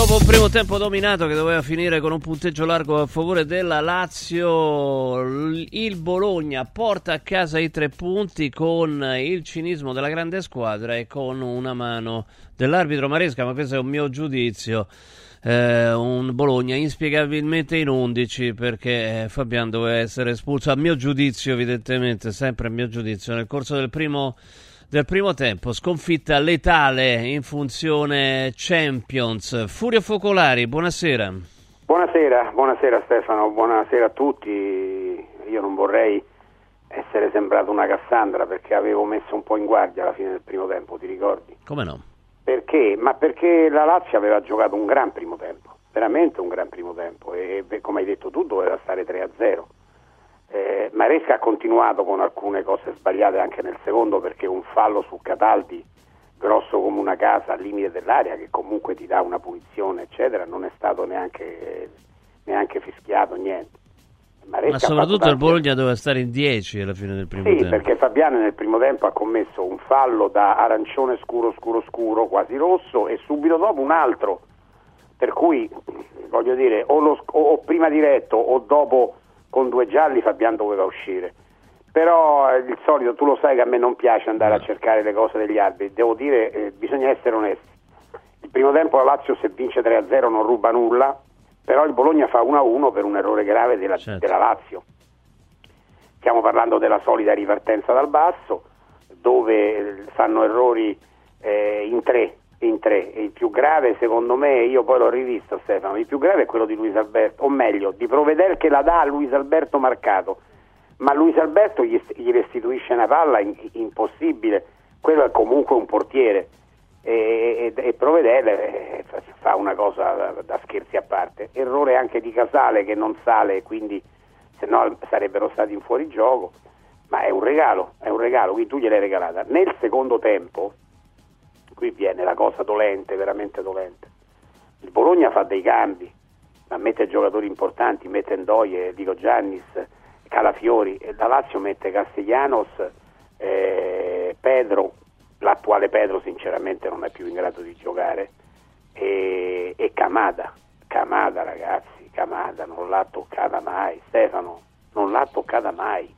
Dopo un primo tempo dominato che doveva finire con un punteggio largo a favore della Lazio, il Bologna porta a casa i tre punti con il cinismo della grande squadra e con una mano dell'arbitro Maresca, ma questo è un mio giudizio. Eh, un Bologna inspiegabilmente in 11 perché eh, Fabian doveva essere espulso a mio giudizio evidentemente sempre a mio giudizio nel corso del primo del primo tempo, sconfitta letale in funzione Champions. Furio Focolari, buonasera. Buonasera, buonasera Stefano, buonasera a tutti. Io non vorrei essere sembrato una Cassandra perché avevo messo un po' in guardia alla fine del primo tempo, ti ricordi? Come no? Perché? Ma perché la Lazio aveva giocato un gran primo tempo, veramente un gran primo tempo e come hai detto tu doveva stare 3-0. Eh, Maresca ha continuato con alcune cose sbagliate anche nel secondo perché un fallo su Cataldi grosso come una casa al limite dell'area che comunque ti dà una punizione eccetera non è stato neanche, neanche fischiato niente. Maresca ma soprattutto il Bologna doveva stare in 10 alla fine del primo sì, tempo. sì perché Fabiano nel primo tempo ha commesso un fallo da arancione scuro scuro scuro quasi rosso e subito dopo un altro. Per cui voglio dire o, lo, o prima diretto o dopo con due gialli Fabian doveva uscire. Però eh, il solito, tu lo sai che a me non piace andare a cercare le cose degli arbitri, devo dire, eh, bisogna essere onesti. Il primo tempo la Lazio se vince 3-0 non ruba nulla, però il Bologna fa 1-1 per un errore grave della, certo. della Lazio. Stiamo parlando della solita ripartenza dal basso, dove fanno errori eh, in tre, in tre. Il più grave, secondo me, io poi l'ho rivisto Stefano, il più grave è quello di Luis Alberto, o meglio, di Provedel che la dà a Luis Alberto marcato, ma Luis Alberto gli, gli restituisce una palla in, impossibile, quello è comunque un portiere e, e, e Provedel eh, fa una cosa da, da, scherzi a parte. Errore anche di Casale che non sale, quindi se no sarebbero stati in fuorigioco, ma è un regalo, è un regalo, quindi tu gliel'hai regalata. Nel secondo tempo qui viene la cosa dolente, veramente dolente. Il Bologna fa dei cambi, ma mette giocatori importanti, mette Ndoye, Dico Giannis, Calafiori, e la Lazio mette Castellanos, eh, Pedro, l'attuale Pedro sinceramente non è più in grado di giocare, e, e Camada, Camada ragazzi, Camada non l'ha toccata mai, Stefano non l'ha toccata mai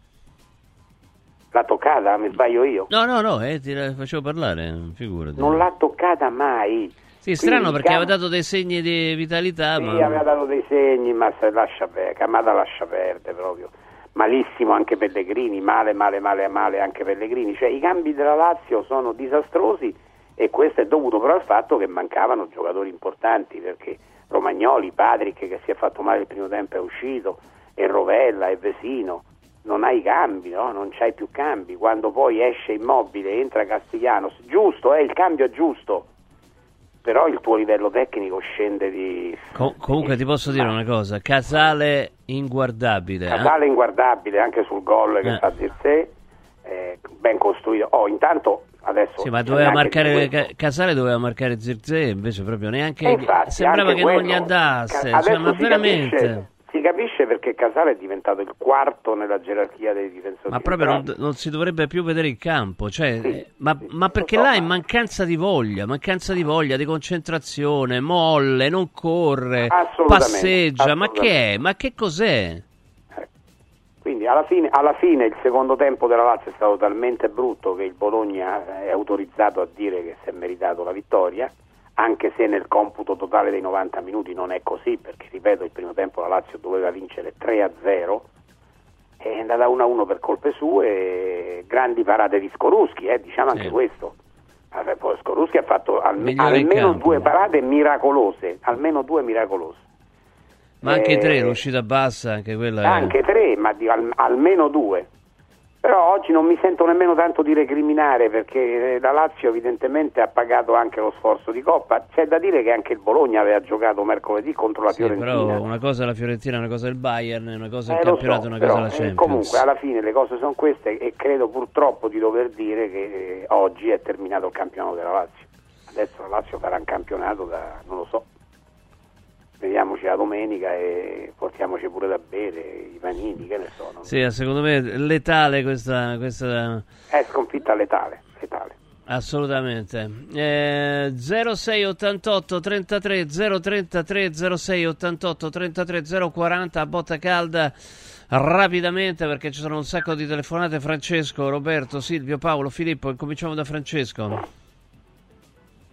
L'ha toccata? Mi sbaglio io? No, no, no, eh, ti facevo parlare, figurati. Non l'ha toccata mai. Sì, strano perché cam... aveva dato dei segni di vitalità. Sì, ma... aveva dato dei segni, ma se lascia perdere, Camada lascia perdere proprio. Malissimo anche Pellegrini, male, male, male, male anche Pellegrini. Cioè i cambi della Lazio sono disastrosi e questo è dovuto però al fatto che mancavano giocatori importanti perché Romagnoli, Patrick che si è fatto male il primo tempo è uscito, e Rovella, e Vesino non hai cambi, no? non c'hai più cambi. Quando poi esce immobile, entra Castiglianos, giusto, eh, il cambio è giusto, però il tuo livello tecnico scende di... Com- comunque ti posso dire una cosa, Casale inguardabile. Eh? Casale eh? inguardabile anche sul gol che eh. fa Zirze, eh, ben costruito. Oh, intanto adesso... Sì, ma doveva marcare, Casale doveva marcare Zirze, invece proprio neanche... Infatti, sembrava che quello, non gli andasse, cioè, ma veramente... Capisce si capisce perché Casale è diventato il quarto nella gerarchia dei difensori. Ma proprio non, non, si dovrebbe più vedere il campo, cioè, sì, eh, ma, sì, ma, perché so, là è mancanza di voglia, mancanza di voglia, di concentrazione, molle, non corre, passeggia, ma che è? Ma che cos'è? Eh, quindi alla fine, alla fine, il secondo tempo della Lazio è stato talmente brutto che il Bologna è autorizzato a dire che si è meritato la vittoria anche se nel computo totale dei 90 minuti non è così, perché ripeto, il primo tempo la Lazio doveva vincere 3-0, è andata 1-1 per colpe sue, grandi parate di Skoruschi, eh, diciamo anche questo. Skoruschi ha fatto al, almeno due parate miracolose, almeno due miracolose. Ma anche eh, tre, l'uscita bassa, anche quella... Anche è... tre, ma di, al, almeno due. Però oggi non mi sento nemmeno tanto di recriminare perché la Lazio evidentemente ha pagato anche lo sforzo di Coppa. C'è da dire che anche il Bologna aveva giocato mercoledì contro la Sì, Fiorentina. però una cosa è la Fiorentina, una cosa è il Bayern, una cosa è il Eh, campionato, so, una però, cosa è la eh, Champions. comunque alla fine le cose sono queste e credo purtroppo di dover dire che eh, oggi è terminato il campionato della Lazio. Adesso la Lazio farà un campionato da non lo so. Vediamoci la domenica e portiamoci pure da bere i panini, che ne so. non- Sì, secondo me è letale questa, questa È sconfitta letale, letale. Assolutamente. Eh, 0688 33 033 0688 33 040 a botta calda rapidamente perché ci sono un sacco di telefonate. Francesco, Roberto, Silvio, Paolo, Filippo. Incominciamo da Francesco.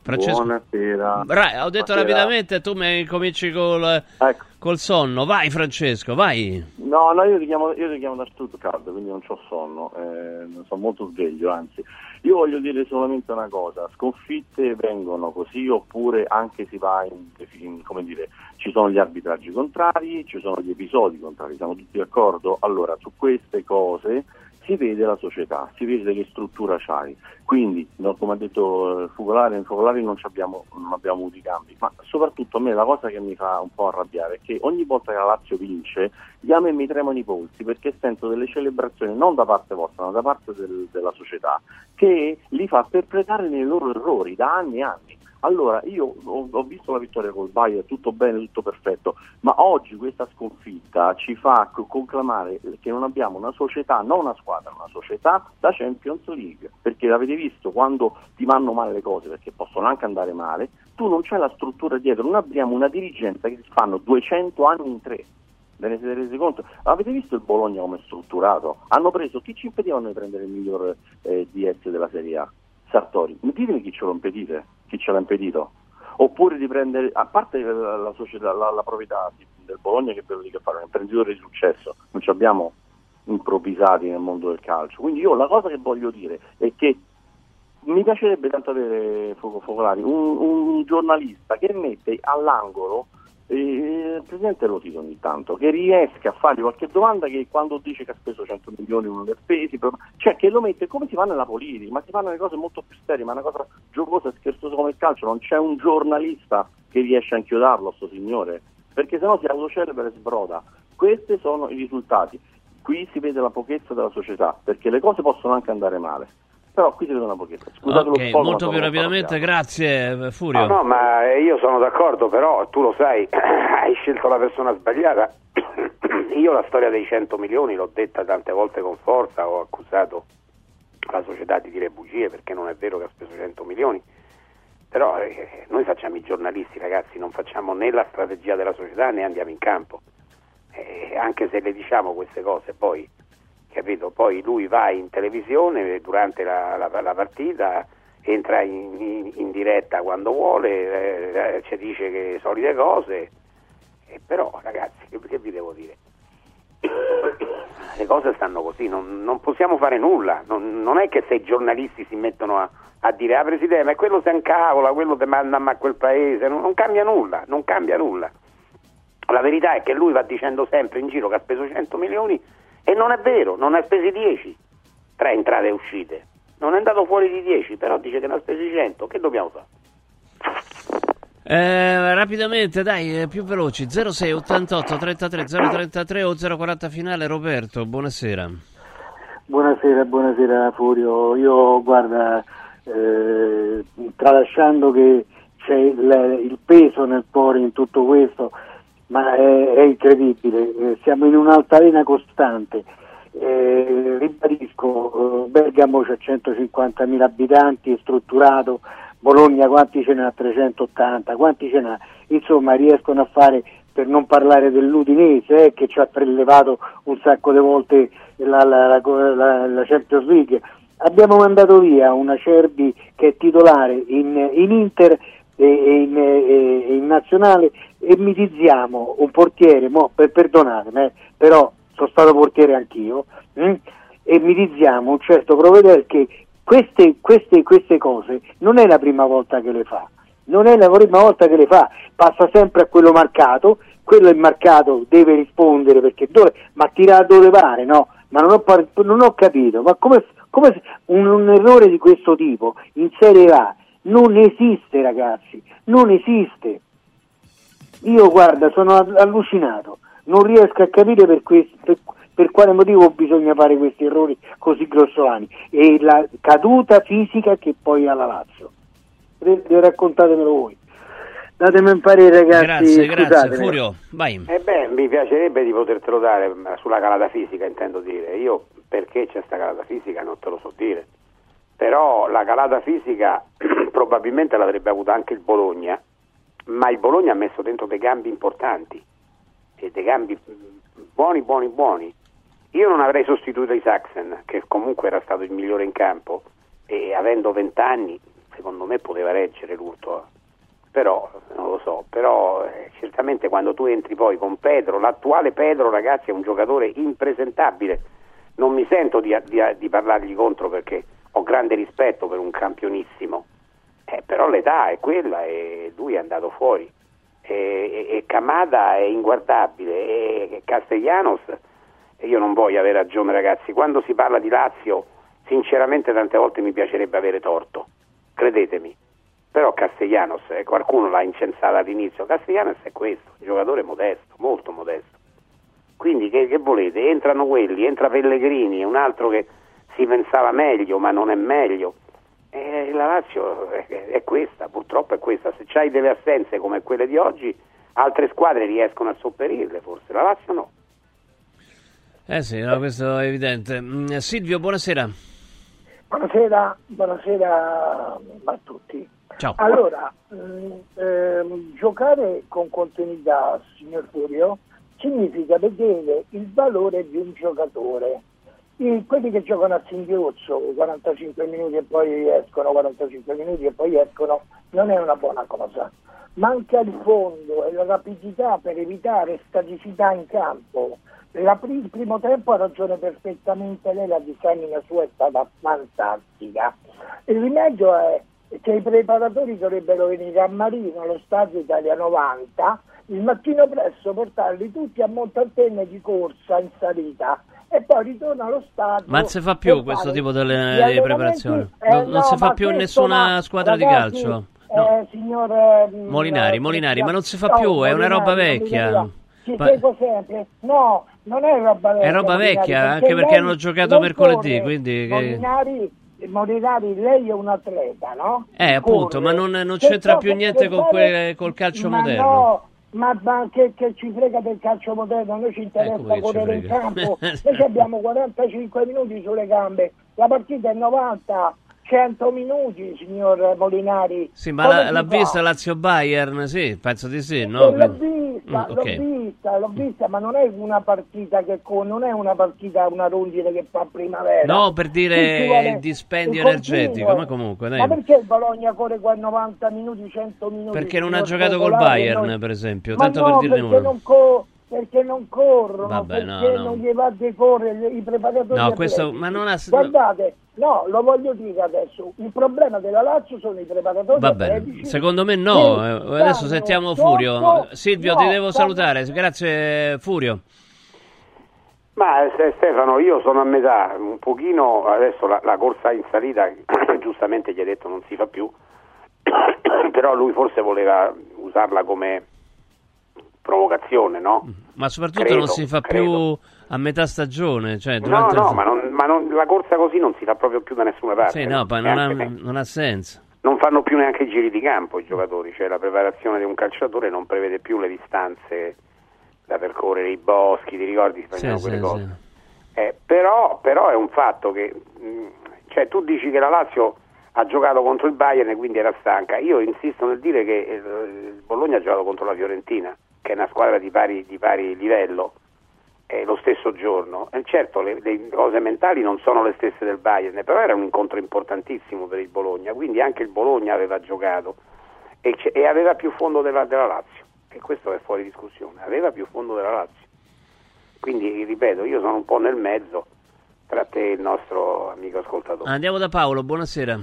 Francesco. Buonasera. Bra- ho detto Buonasera. rapidamente, tu mi cominci col, Ecco. col sonno. Vai, Francesco, vai. No, no, io ti chiamo, io ti chiamo da Stuttgart, quindi non ho sonno, eh, sono molto sveglio, anzi. Io voglio dire solamente una cosa, sconfitte vengono così oppure anche si va in, in- come dire, ci sono gli arbitraggi contrari, ci sono gli episodi contrari, siamo tutti d'accordo? Allora, su queste cose si vede la società, si vede che struttura c'hai. Quindi, no, come ha detto eh, Focolari, in Focolari non, non abbiamo avuto i cambi, ma soprattutto a me la cosa che mi fa un po' arrabbiare è che ogni volta che la Lazio vince, gli a me mi tremano i polsi perché sento delle celebrazioni non da parte vostra, ma da parte del- della società, che li fa perpetrare nei loro errori da anni e anni. Allora, io ho, ho visto la vittoria col Bayern, tutto bene, tutto perfetto, ma oggi questa sconfitta ci fa co- conclamare che non abbiamo una società, non una squadra, una società da Champions League, perché l'avete visto quando ti vanno male le cose, perché possono anche andare male, tu non c'è la struttura dietro, non abbiamo una dirigenza che si fanno 200 anni in tre. Ve ne siete resi conto? Avete visto il Bologna come è strutturato? Hanno preso chi ci impedivano di prendere il miglior eh, DS della Serie A? Sartori. Ditemi chi ce lo impedite, chi ce l'ha impedito. Oppure di prendere, a parte la, società, la, la proprietà di- del Bologna che per che fare un imprenditore di successo, non ci abbiamo improvvisati nel mondo del calcio. Quindi io la cosa che voglio dire è che mi piacerebbe tanto avere Foco Focolari, un, un giornalista che mette all'angolo il presidente Lotito ogni tanto, che riesca a fargli qualche domanda che quando dice che ha speso 100 milioni non li ha spesi, cioè che lo mette come si fa nella politica, ma si fanno le cose molto più serie, ma una cosa giocosa e scherzosa come il calcio, non c'è un giornalista che riesce a inchiodarlo sto signore, perché sennò si autocelebra e sbroda. Questi sono i risultati. Qui si vede la pochezza della società, perché le cose possono anche andare male. Però qui si vede una pochezza. Scusate lo ok, sfogo, ma molto sono più rapidamente, grazie Furio. No, no, ma io sono d'accordo, però tu lo sai, hai scelto la persona sbagliata. io la storia dei 100 milioni l'ho detta tante volte con forza, ho accusato la società di dire bugie perché non è vero che ha speso 100 milioni. Però eh, noi facciamo i giornalisti, ragazzi, non facciamo né la strategia della società né andiamo in campo. Eh, anche se le diciamo queste cose, poi, capito? Poi lui va in televisione durante la, la- la partita, entra in, in- in diretta quando vuole, eh, eh, ci dice che solite cose, e però ragazzi, che, che vi devo dire? Le cose stanno così, non, non possiamo fare nulla, non, non è che se i giornalisti si mettono a, a dire ah Presidente, ma quello si incavola, quello ti manda a quel paese, non, non cambia nulla, non cambia nulla. La verità è che lui va dicendo sempre in giro che ha speso 100 milioni e non è vero, non ne ha spesi 10 tra entrate e uscite. Non è andato fuori di 10, però dice che ne ha spesi 100. Che dobbiamo fare? Eh, rapidamente, dai, eh, più veloci. 06 88 33 033 o 040 finale. Roberto, buonasera. Buonasera, buonasera Furio. Io guarda, eh, tralasciando che c'è il, il peso nel cuore in tutto questo, ma è, è incredibile, eh, siamo in un'altalena costante. Eh, ribadisco, eh, Bergamo c'ha 150.000 abitanti, è strutturato, Bologna quanti ce n'ha? 380, quanti ce n'ha? Insomma riescono a fare, per non parlare dell'Udinese eh, che ci ha prelevato un sacco di volte la- la- la- la Champions League. Abbiamo mandato via una Cerbi che è titolare in, in Inter e, e in, e- e in nazionale e mitizziamo un portiere, mo, per, perdonatemi, eh, però sono stato portiere anch'io, mm? e mitizziamo un certo provvedere che queste, queste, queste cose non è la prima volta che le fa, non è la prima volta che le fa, passa sempre a quello marcato, quello è marcato deve rispondere perché dove, ma tira dove pare, no? ma non ho, par- non ho capito, ma come, come un, un errore di questo tipo in Serie A non esiste ragazzi, non esiste. Io guarda, sono allucinato, non riesco a capire per, questo, per, per, quale motivo bisogna fare questi errori così grossolani e la caduta fisica che poi ha la Lazio. Raccontatemelo voi. Datemi un parere ragazzi. Grazie, grazie. Furio, vai. Eh beh, mi piacerebbe di potertelo dare sulla calata fisica, intendo dire. Io perché c'è sta calata fisica non te lo so dire. Però la calata fisica probabilmente l'avrebbe avuta anche il Bologna, ma il Bologna ha messo dentro dei gambi importanti, e dei gambi buoni, buoni, buoni. Io non avrei sostituito i Saxen, che comunque era stato il migliore in campo, e avendo vent'anni, secondo me poteva reggere l'urto però non lo so, però eh, certamente quando tu entri poi con Pedro, l'attuale Pedro ragazzi è un giocatore impresentabile, non mi sento di, di, di parlargli contro perché ho grande rispetto per un campionissimo, eh, però l'età è quella e lui è andato fuori. E, e, e Camada è inguardabile. E Castellanos, io non voglio avere ragione ragazzi, quando si parla di Lazio sinceramente tante volte mi piacerebbe avere torto, credetemi. Però Castellanos, eh, qualcuno l'ha incensato all'inizio, Castellanos è questo, un giocatore modesto, molto modesto. Quindi che, che volete? Entrano quelli, entra Pellegrini, un altro che si pensava meglio ma non è meglio. E la Lazio è, è questa, purtroppo è questa. Se c'hai delle assenze come quelle di oggi, altre squadre riescono a sopperirle forse, la Lazio no. Eh sì, no, questo è evidente. Mm, Silvio, buonasera. Buonasera, buonasera a tutti. Ciao. Allora, mh, mm, ehm, giocare con continuità, signor Furio, significa vedere il valore di un giocatore. I, quelli che giocano a singhiozzo 45 minuti e poi escono, 45 minuti e poi escono, non è una buona cosa. Manca il fondo e la rapidità per evitare staticità in campo. La, il primo tempo ha ragione perfettamente lei, la disamina sua è stata fantastica. Il rimedio è che i preparatori dovrebbero venire a Marino, allo stadio Italia 90, il mattino presto portarli tutti a Montantenne di corsa in salita e poi ritorna allo stadio. Ma non si fa più questo tipo di preparazioni? Eh, non, no, si fa più in nessuna ma, squadra ragazzi, di calcio? No. Eh, signor, eh, Molinari, Molinari, ma non si fa no, più, è una roba vecchia. Ci ma... seguo sempre. No, non è roba vecchia. È roba vecchia, anche perché hanno giocato mercoledì, quindi... Molinari Molinari, lei è un atleta, no? Eh, appunto, Corre. ma non, non c'entra più niente con que, col calcio moderno. Ma, ma che, che, ci frega del calcio moderno? Noi ci interessa ecco correre in campo. Noi abbiamo 45 minuti sulle gambe, la partita è 90 100 minuti, signor Molinari. Sì, ma la, l'ha vista Lazio Bayern? Sì, penso di sì, no? L'ho vista, mm, okay. l'ho vista, l'ho vista, ma non è una partita che con, non è una partita, una rondine che fa primavera. No, per dire vuole, il dispendio energetico, ma comunque, dai. Ma perché il Bologna corre qua 90 minuti, 100 minuti? Perché non ha giocato col Bayern, noi... per esempio, ma tanto no, per dirne uno. Non co- perché non corrono, Vabbè, perché no, no. non gli va a decorrere i preparatori. No, questo, ma non ha... Guardate, no, lo voglio dire adesso, il problema della Lazio sono i preparatori Va bene, secondo me no, eh, adesso sentiamo Furio. Sotto... Silvio, no, ti devo salutare, grazie Furio. Ma Stefano, io sono a metà, un pochino, adesso la, la corsa in salita, giustamente gli hai detto non si fa più, però lui forse voleva usarla come provocazione, no? Ma soprattutto credo, non si fa credo. più a metà stagione, cioè No, no, il... ma, non, ma non, la corsa così non si fa proprio più da nessuna parte. Sì, no, no non, ha, non, ha, senso. Non fanno più neanche i giri di campo i giocatori, cioè la preparazione di un calciatore non prevede più le distanze da percorrere, i boschi, ti ricordi? Sì, quelle sì, cose. Sì. Eh, però, però, è un fatto che, mh, cioè tu dici che la Lazio ha giocato contro il Bayern e quindi era stanca. Io insisto nel dire che il Bologna ha giocato contro la Fiorentina che è una squadra di pari, di pari livello, eh, lo stesso giorno. E certo, le, le, cose mentali non sono le stesse del Bayern, però era un incontro importantissimo per il Bologna, quindi anche il Bologna aveva giocato e, e aveva più fondo della, della Lazio, e questo è fuori discussione, aveva più fondo della Lazio. Quindi, ripeto, io sono un po' nel mezzo tra te e il nostro amico ascoltatore. Andiamo da Paolo, buonasera.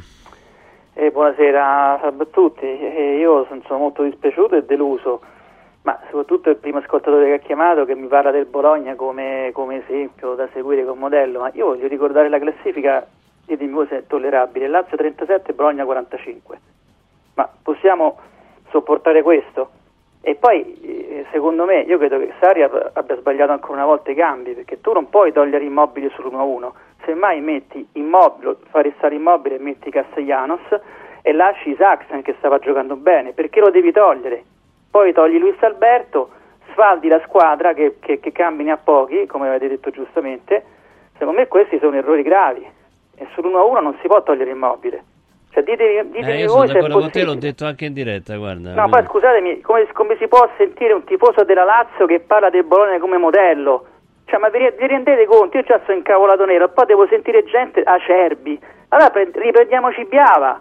Eh, buonasera a tutti, eh, io sono molto dispiaciuto e deluso ma soprattutto il primo ascoltatore che ha chiamato che mi parla del Bologna come, come esempio da seguire come modello, ma io voglio ricordare la classifica, ditemi voi se è tollerabile, Lazio 37 Bologna 45, ma possiamo sopportare questo? E poi, eh, secondo me, io credo che Sari abbia sbagliato ancora una volta i cambi, perché tu non puoi togliere immobili sull'1-1, semmai metti immobile, fai restare immobile e metti Castellanos e lasci Saxen che stava giocando bene, perché lo devi togliere? Poi togli Luis Alberto, sfaldi la squadra che, che, che cammini a pochi, come avete detto giustamente, secondo me questi sono errori gravi e sull'1-1 non si può togliere immobile. Cioè, ditemi, ditemi eh, io voi sono d'accordo con te, l'ho detto anche in diretta, guarda. No, poi scusatemi, come, come si può sentire un tifoso della Lazio che parla del Bologna come modello? Cioè, ma vi, vi rendete conto? Io già sono incavolato nero, poi devo sentire gente acerbi. Allora pre- riprendiamoci Biava.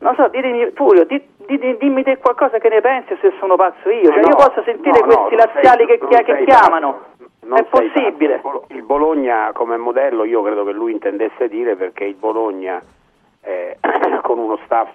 Non so, ditemi, Furio, di- di- dimmi te qualcosa che ne pensi se sono pazzo io. Cioè, No, io posso sentire no, no, questi non laziali sei- che, che chiamano. Non è possibile. pazzo. Il Bologna come modello io credo che lui intendesse dire perché il Bologna eh, con uno staff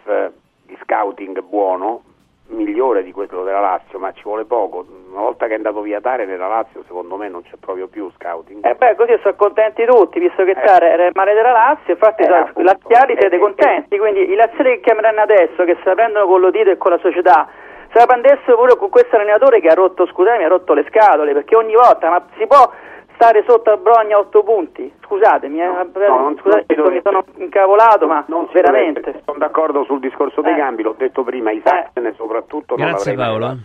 di scouting buono, migliore di quello della Lazio, ma ci vuole poco. Una volta che è andato via Tare nella Lazio secondo me non c'è proprio più scouting. E beh, così sono contenti tutti, visto che Eh. Tare era il male della Lazio, infatti Eh, i laziali siete Eh, contenti, quindi i laziali che chiameranno adesso, che se la prendono con l'Odito e con la società, se la prendessero pure con questo allenatore che ha rotto, scusami, ha rotto le scatole, perché ogni volta, ma si può stare sotto a Brogna a 8 punti? Scusatemi, eh, no, non- scusate, non mi sono incavolato, ma Non veramente. dovrebbe. Sono d'accordo sul discorso dei Eh. cambi, l'ho detto prima, i Saxen soprattutto non Grazie mai Paolo.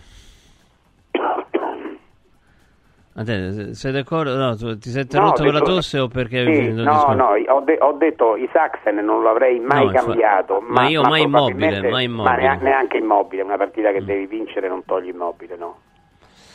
A te, sei d'accordo? No, tu- ti sei interrotto No, per la tosse o perché hai Sì, finito il no, discorso? no, ho, de- ho detto i Saxen non l'avrei mai No, cambiato. ma io mai probabilmente- immobile, mai immobile. Ma nea- neanche immobile, una partita che devi vincere non togli immobile, no.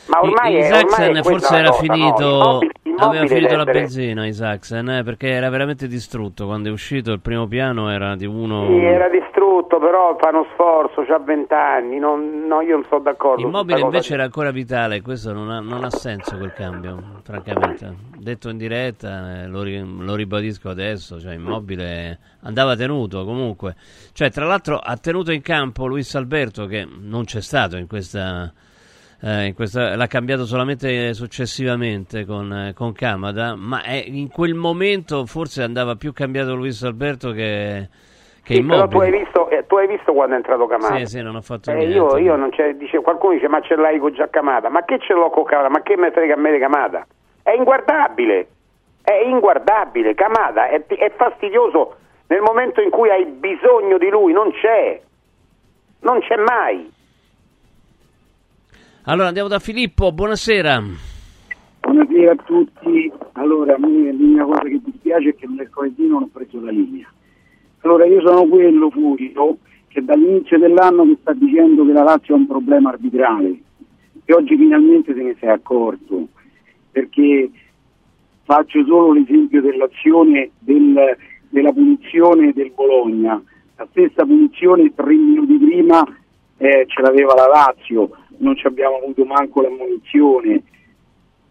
Ma ormai I- questa forse era cosa, no? finito, Immobile- immobile aveva finito la essere- benzina Isaacsen, eh, perché era veramente distrutto quando è uscito il primo piano era di uno... Sì, era distrutto, però fa uno sforzo, c'ha vent'anni, no, io non sono d'accordo. Immobile invece era ancora vitale, questo non ha, non ha senso quel cambio, francamente. Detto in diretta, eh, lo, ri- lo ribadisco adesso, cioè Immobile andava tenuto comunque. Cioè, tra l'altro ha tenuto in campo Luis Alberto che non c'è stato in questa... eh, questa- l'ha cambiato solamente successivamente con, eh, con Kamada, ma è- in quel momento forse andava più cambiato Luis Alberto che, che Sì, però tu hai, Immobile. visto, eh, tu hai visto quando è entrato Camata? Sì, sì, non ho fatto Eh, niente. io, io non c'è, dice, qualcuno dice ma ce l'hai con già Camata, ma che ce l'ho con Camata? Ma che me frega a me di Camata? È inguardabile, è inguardabile, Camata è, è fastidioso nel momento in cui hai bisogno di lui, non c'è, non c'è mai. Allora andiamo da Filippo, buonasera. Buonasera a tutti. Allora, a me l'unica cosa che dispiace è che mercoledì non ho preso la linea. Allora, io sono quello Furio che dall'inizio dell'anno mi sta dicendo che la Lazio ha un problema arbitrale e oggi finalmente se ne è accorto perché faccio solo l'esempio dell'azione del- della punizione del Bologna. La stessa punizione tre minuti prima eh, ce l'aveva la Lazio, non ci abbiamo avuto manco l'ammonizione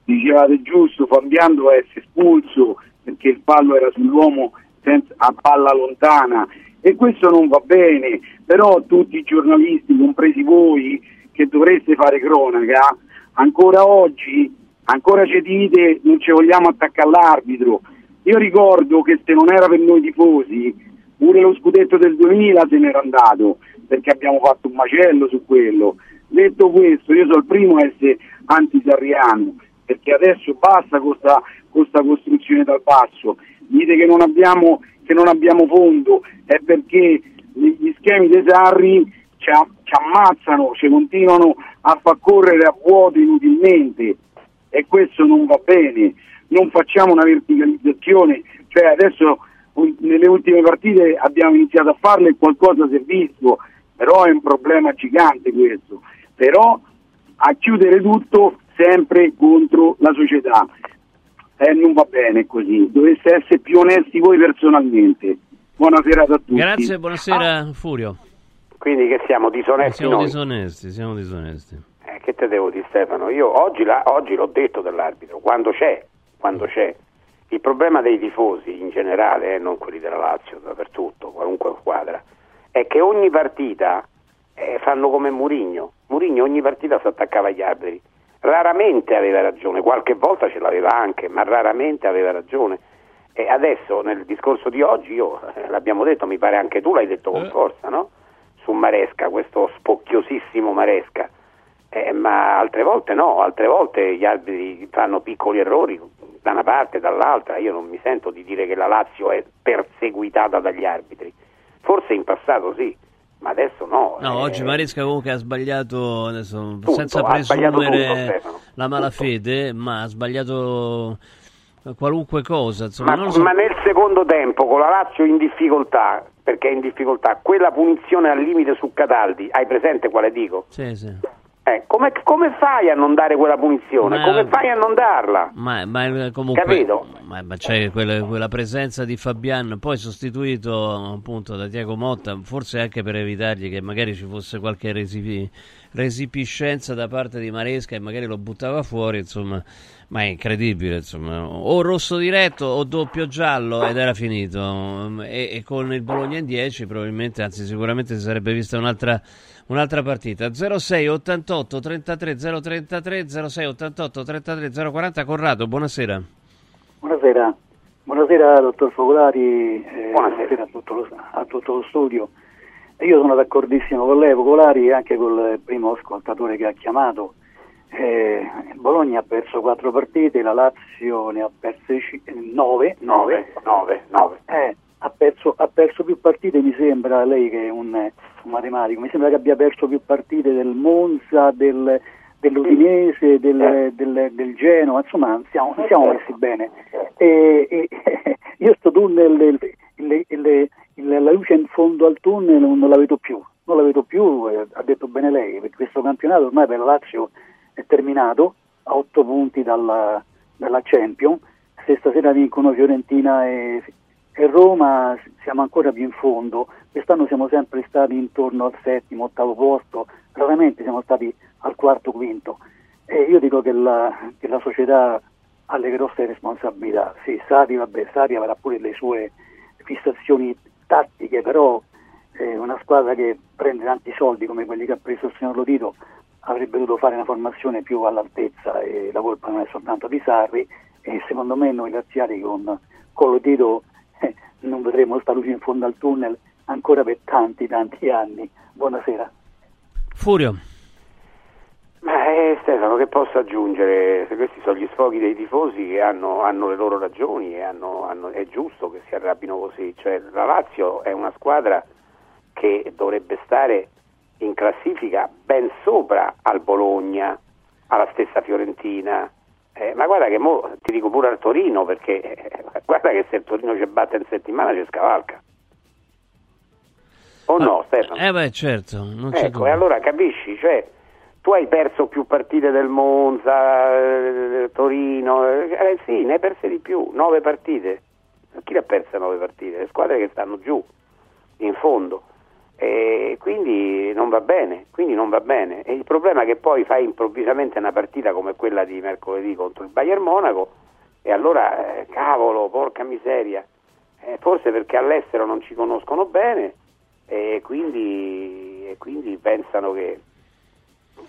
dicevate giusto, doveva essere espulso perché il fallo era sull'uomo senza- a palla lontana e questo non va bene, però tutti i giornalisti, compresi voi, che dovreste fare cronaca, ancora oggi, ancora ci dite non ci vogliamo attaccare all'arbitro. Io ricordo che se non era per noi tifosi, pure lo scudetto del 2000 se n'era andato, perché abbiamo fatto un macello su quello. Detto questo, io sono il primo a essere antisarriano, perché adesso basta con questa costruzione dal basso. Dite che non abbiamo, che non abbiamo fondo, è perché gli schemi dei Sarri ci, ci ammazzano, ci continuano a far correre a vuoto inutilmente e questo non va bene. Non facciamo una verticalizzazione, cioè adesso nelle ultime partite abbiamo iniziato a farle e qualcosa si è visto, però è un problema gigante questo. Però a chiudere tutto sempre contro la società. Eh, non va bene così, dovreste essere più onesti voi personalmente. Buona serata a tutti. Grazie, buonasera Furio. Quindi che siamo disonesti Siamo noi? disonesti, siamo disonesti. Eh, che te devo dire Stefano? Io oggi, la- oggi l'ho detto dell'arbitro, quando c'è, quando c'è. Il problema dei tifosi in generale, eh, non quelli della Lazio, dappertutto, qualunque squadra, è che ogni partita eh, fanno come Murigno. Murigno ogni partita si attaccava agli arbitri. Raramente aveva ragione, qualche volta ce l'aveva anche, ma raramente aveva ragione. E adesso nel discorso di oggi, io eh, l'abbiamo detto, mi pare anche tu l'hai detto con Eh. forza, no? Su Maresca, questo spocchiosissimo Maresca. Eh, ma altre volte no, altre volte gli arbitri fanno piccoli errori da una parte e dall'altra. Io non mi sento di dire che la Lazio è perseguitata dagli arbitri. Forse in passato sì, ma adesso no. No, Eh, oggi Maresca comunque ha sbagliato, adesso, Tutto, senza presumere tutto, la tutto. malafede, ma ha sbagliato qualunque cosa. Insomma, Ma, so. ma nel secondo tempo con la Lazio in difficoltà, perché è in difficoltà, quella punizione al limite su Cataldi, hai presente quale dico? Sì, sì. Eh, come, come fai a non dare quella punizione? Ma- Come fai a non darla? Ma, ma comunque, Capito? ma, ma c'è quella, quella presenza di Fabian, poi sostituito appunto da Tiago Motta, forse anche per evitargli che magari ci fosse qualche resipi- resipiscenza da parte di Maresca e magari lo buttava fuori, insomma, ma è incredibile, insomma, o rosso diretto o doppio giallo ed era finito. E, e con il Bologna in 10 probabilmente, anzi sicuramente si sarebbe vista un'altra Un'altra partita 06 88 33 033 06 88 33 040 Corrado, buonasera. Buonasera, buonasera dottor Focolari, eh, Buonasera. a, tutto lo, a tutto lo studio. Io sono d'accordissimo con lei, Focolari, e anche col primo ascoltatore che ha chiamato. Eh, Bologna ha perso quattro partite, la Lazio ne ha perse ci- nove. 9, 9, 9. Eh, ha, perso, ha perso più partite, mi sembra, lei che è un, un matematico, mi sembra che abbia perso più partite del Monza, del, dell'Udinese, del, del, del Genoa, insomma siamo, siamo messi bene. E, e, io sto tunnel, il- il- il- la luce in fondo al tunnel non, la vedo più, non la vedo più, eh, ha detto bene lei, perché questo campionato ormai per la Lazio è terminato, a otto punti dalla, dalla Champions, se stasera vincono Fiorentina e, e Roma siamo ancora più in fondo, quest'anno siamo sempre stati intorno al settimo, ottavo posto, raramente siamo stati al quarto, quinto. E io dico che la, che la società ha le grosse responsabilità. Sì, Sari, vabbè, Sari avrà pure le sue fissazioni tattiche, però eh, una squadra che prende tanti soldi come quelli che ha preso il signor Lodito avrebbe dovuto fare una formazione più all'altezza e la colpa non è soltanto di Sarri e secondo me noi laziali con, con Lodito eh, non vedremo sta luce in fondo al tunnel ancora per tanti tanti anni. Buonasera. Furio, Ma eh, Stefano, che posso aggiungere? Questi sono gli sfoghi dei tifosi che hanno, hanno le loro ragioni e hanno- hanno- è giusto che si arrabbino così. Cioè, la Lazio è una squadra che dovrebbe stare in classifica ben sopra al Bologna, alla stessa Fiorentina. Eh, ma guarda che mo, ti dico pure al Torino, perché eh, guarda che se il Torino ci batte in settimana ci scavalca. O no, Stefano? eh beh certo, non Ecco, e allora capisci, cioè, tu hai perso più partite del Monza, eh, Torino, eh, eh, sì, ne hai perse di più, nove partite. Chi le ha perse nove partite? Le squadre che stanno giù, in fondo. E quindi non va bene, quindi non va bene. E il problema è che poi fai improvvisamente una partita come quella di mercoledì contro il Bayern Monaco e allora, eh, cavolo, porca miseria. Eh, forse perché all'estero non ci conoscono bene e quindi, e quindi pensano che...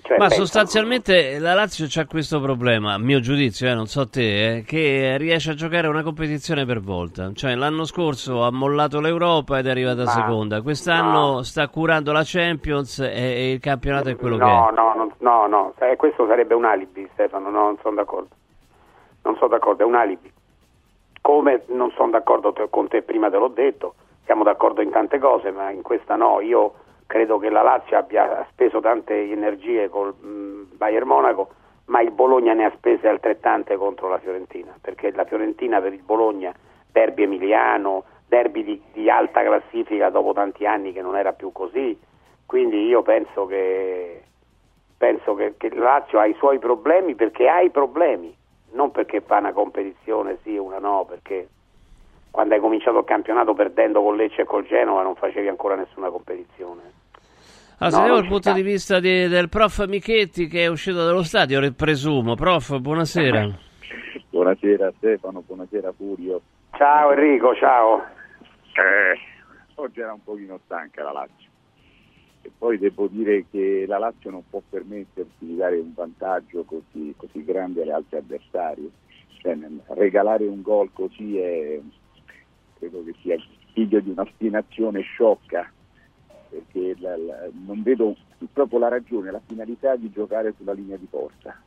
cioè, Ma pensano- sostanzialmente la Lazio c'ha questo problema, a mio giudizio, eh, non so te, eh, che riesce a giocare una competizione per volta. Cioè l'anno scorso ha mollato l'Europa ed è arrivata Ma- seconda. Quest'anno no. sta curando la Champions e, e il campionato è quello no, che è. No, no, no, no, eh, questo sarebbe un alibi Stefano, no, non sono d'accordo. Non sono d'accordo, è un alibi. Come non sono d'accordo con te, prima te l'ho detto, siamo d'accordo in tante cose, ma in questa no. Io credo che la Lazio abbia speso tante energie col mh, Bayern Monaco, ma il Bologna ne ha spese altrettante contro la Fiorentina, perché la Fiorentina per il Bologna, derby emiliano, derby di, di alta classifica dopo tanti anni che non era più così, quindi io penso che, penso che, che la Lazio ha i suoi problemi perché ha i problemi, non perché fa una competizione sì una no, perché quando hai cominciato il campionato perdendo con Lecce e col Genova non facevi ancora nessuna competizione. Allora, No, sentiamo il punto sta. di vista di- del prof Michetti che è uscito dallo stadio, re- presumo. Prof, buonasera. Buonasera Stefano, buonasera Furio. Ciao Enrico, ciao. Eh, oggi era un pochino stanca la Lazio. E poi devo dire che la Lazio non può permettersi di dare un vantaggio così, così grande alle altre avversarie. Cioè, regalare un gol così è, credo che sia figlio di un'ostinazione sciocca, perché la, la, non vedo proprio la ragione, la finalità di giocare sulla linea di porta.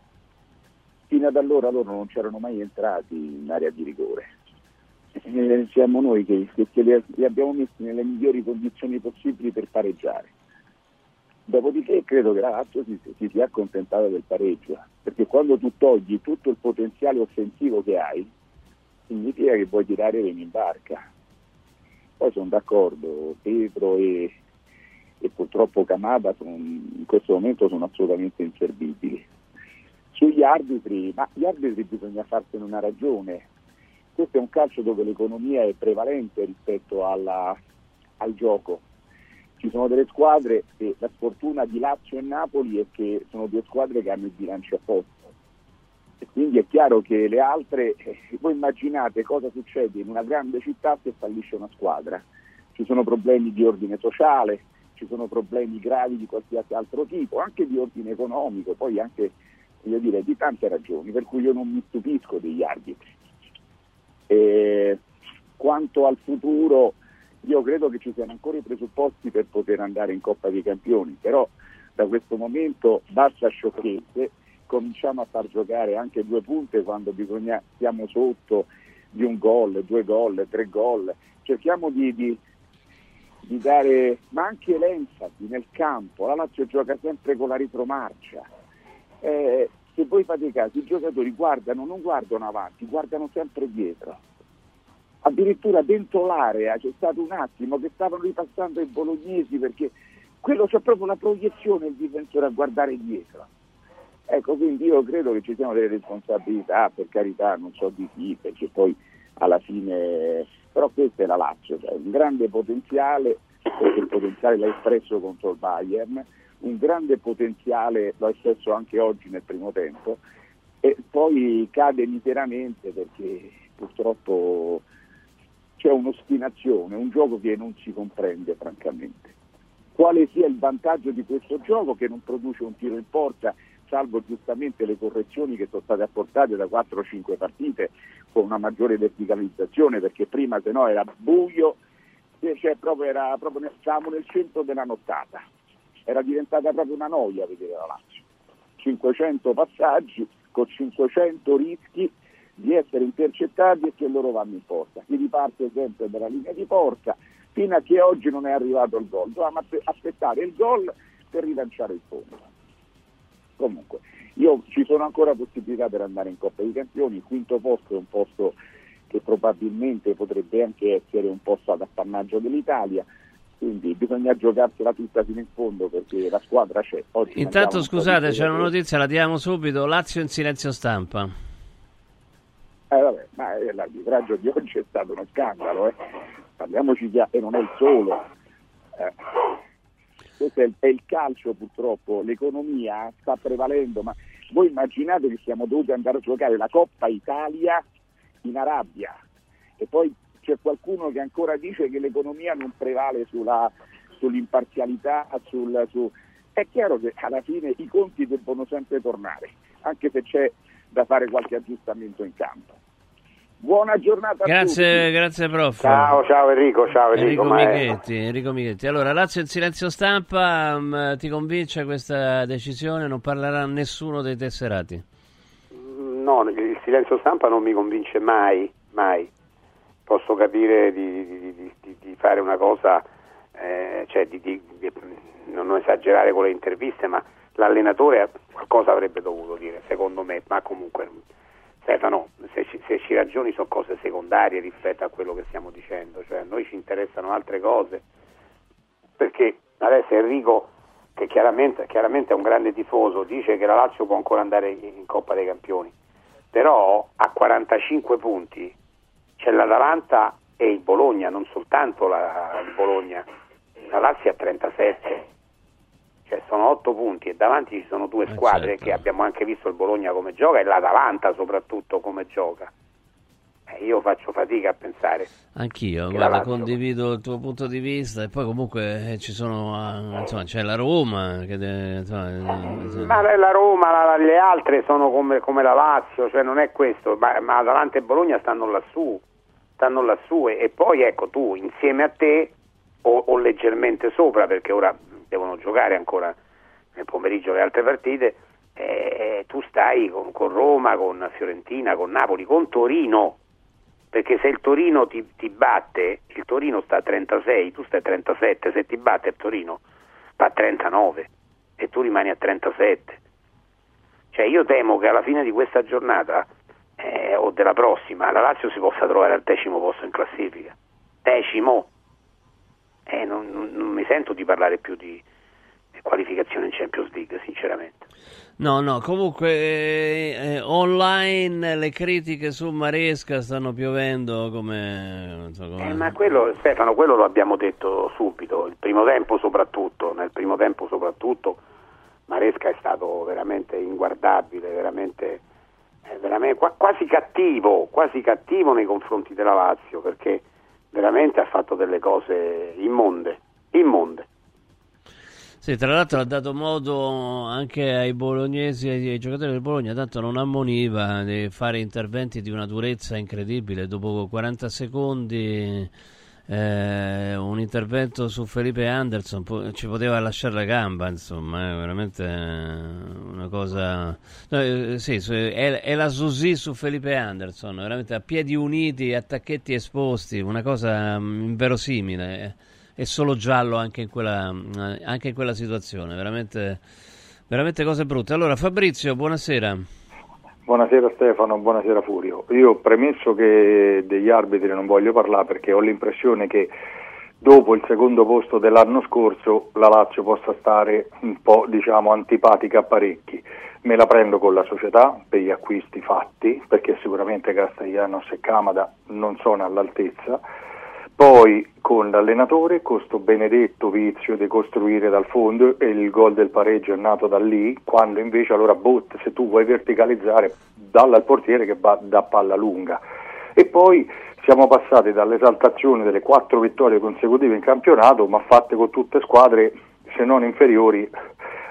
Fino ad allora loro non c'erano mai entrati in area di rigore. E siamo noi che, che, li, li abbiamo messi nelle migliori condizioni possibili per pareggiare. Dopodiché credo che la Lazio si, si sia accontentata del pareggio, perché quando tu togli tutto il potenziale offensivo che hai, significa che vuoi tirare remi in barca. Poi sono d'accordo, Pedro e, e purtroppo Camada in questo momento sono assolutamente inservibili. Sugli arbitri, ma gli arbitri bisogna farsene una ragione. Questo è un calcio dove l'economia è prevalente rispetto alla, al gioco. Ci sono delle squadre e la sfortuna di Lazio e Napoli è che sono due squadre che hanno il bilancio a posto. E quindi è chiaro che le altre, eh, voi immaginate cosa succede in una grande città se fallisce una squadra. Ci sono problemi di ordine sociale, ci sono problemi gravi di qualsiasi altro tipo, anche di ordine economico, poi anche dire, di tante ragioni, per cui io non mi stupisco degli arbitri. E quanto al futuro, io credo che ci siano ancora i presupposti per poter andare in Coppa dei Campioni, però da questo momento basta sciocchezze, cominciamo a far giocare anche due punte quando bisogna, siamo sotto di un gol, due gol, tre gol, cerchiamo di, di, di dare, ma anche l'enfasi nel campo, la Lazio gioca sempre con la ritromarcia. Eh, se voi fate caso, i giocatori guardano, non guardano avanti, guardano sempre dietro. Addirittura dentro l'area c'è stato un attimo che stavano ripassando i bolognesi perché quello c'è proprio la proiezione il difensore a guardare dietro. Ecco, quindi io credo che ci siano delle responsabilità, per carità, non so di chi, perché poi alla fine, però questa è la Lazio, cioè un grande potenziale, il potenziale l'ha espresso contro il Bayern, un grande potenziale l'ha espresso anche oggi nel primo tempo e poi cade miseramente perché purtroppo c'è un'ostinazione, un gioco che non si comprende francamente. Quale sia il vantaggio di questo gioco che non produce un tiro in porta, salvo giustamente le correzioni che sono state apportate da 4-5 partite con una maggiore verticalizzazione, perché prima se no era buio, cioè proprio era proprio, stavamo nel centro della nottata era diventata proprio una noia vedere la Lazio. 500 passaggi con 500 rischi di essere intercettati e che loro vanno in porta. Si riparte sempre dalla linea di porta fino a che oggi non è arrivato il gol. Dovevamo aspettare il gol per rilanciare il fondo. Comunque, io ci sono ancora possibilità per andare in Coppa dei Campioni, il quinto posto è un posto che probabilmente potrebbe anche essere un posto ad appannaggio dell'Italia, quindi bisogna giocarsela tutta fino in fondo perché la squadra c'è. Oggi Intanto scusate, c'è una notizia, la diamo subito, Lazio in silenzio stampa. Eh vabbè, ma eh, l'arbitraggio di oggi è stato uno scandalo, eh. parliamoci chiaro, e non è il solo. Eh. Questo è il, calcio purtroppo, l'economia sta prevalendo, ma voi immaginate che siamo dovuti andare a giocare la Coppa Italia in Arabia e poi c'è qualcuno che ancora dice che l'economia non prevale sulla, sull'imparzialità, sul, su... è chiaro che alla fine i conti debbono sempre tornare, anche se c'è da fare qualche aggiustamento in campo. Buona giornata grazie, a tutti. Grazie prof. Ciao, ciao Enrico, ciao Enrico. Enrico Michetti, Enrico Michetti. Allora, Lazio in silenzio stampa, um, ti convince questa decisione? Non parlerà nessuno dei tesserati? No, il silenzio stampa non mi convince mai, mai posso capire di, di, di, di fare una cosa, eh, cioè di, non esagerare con le interviste, ma l'allenatore qualcosa avrebbe dovuto dire, secondo me, ma comunque Stefano, se ci, se ci ragioni sono cose secondarie rispetto a quello che stiamo dicendo, cioè a noi ci interessano altre cose, perché adesso Enrico, che chiaramente, chiaramente è un grande tifoso, dice che la Lazio può ancora andare in Coppa dei Campioni, però a 45 punti c'è l'Atalanta e il Bologna, non soltanto la, il Bologna, la Lazio ha 37, cioè sono 8 punti e davanti ci sono due eh, squadre certo. che abbiamo anche visto il Bologna come gioca e l'Atalanta soprattutto come gioca. Eh, io faccio fatica a pensare. Anch'io, guarda, la condivido il tuo punto di vista e poi comunque eh, ci sono, ah, insomma, c'è la Roma che insomma, eh, Ma la- la Roma, la- le altre sono come, come la Lazio, cioè non è questo, ma, ma Atalanta e Bologna stanno lassù, stanno lassù e, e poi ecco tu insieme a te o, o leggermente sopra perché ora devono giocare ancora nel pomeriggio le altre partite, eh, tu stai con, con Roma, con Fiorentina, con Napoli, con Torino, perché se il Torino ti, ti batte, il Torino sta a 36, tu stai a 37, se ti batte il Torino va a 39 e tu rimani a 37. Cioè io temo che alla fine di questa giornata eh, o della prossima la Lazio si possa trovare al decimo posto in classifica. Decimo. Eh, non, non- non mi sento di parlare più di qualificazione in Champions League, sinceramente. No, no, comunque eh, eh, online le critiche su Maresca stanno piovendo come... insomma, come- Eh, ma quello, Stefano, quello lo abbiamo detto subito, il primo tempo soprattutto, nel primo tempo soprattutto Maresca è stato veramente inguardabile, veramente, eh, veramente- qua- quasi cattivo, quasi cattivo nei confronti della Lazio, perché veramente ha fatto delle cose immonde, immonde. Sì, tra l'altro ha dato modo anche ai bolognesi, ai, ai giocatori del Bologna, tanto non ammoniva di fare interventi di una durezza incredibile. Dopo 40 secondi eh, un intervento su Felipe Anderson po- ci poteva lasciare la gamba, insomma, è veramente eh, una cosa... no, eh, sì, su- è, è la Susi su Felipe Anderson, veramente a piedi uniti, attacchetti esposti, una cosa mm, inverosimile. eh è solo giallo anche in quella, eh, anche in quella situazione, veramente, veramente cose brutte. Allora Fabrizio, buonasera. Buonasera Stefano, buonasera Furio. Io premesso che degli arbitri non voglio parlare perché ho l'impressione che dopo il secondo posto dell'anno scorso la Lazio possa stare un po' diciamo antipatica a parecchi. Me la prendo con la società per gli acquisti fatti perché sicuramente Castellanos e Camada non sono all'altezza. Poi con l'allenatore, con sto benedetto vizio di costruire dal fondo e il gol del pareggio è nato da lì, quando invece allora bot, se tu vuoi verticalizzare, dalla al portiere che va da palla lunga. E poi siamo passati dall'esaltazione delle quattro vittorie consecutive in campionato, ma fatte con tutte squadre se non inferiori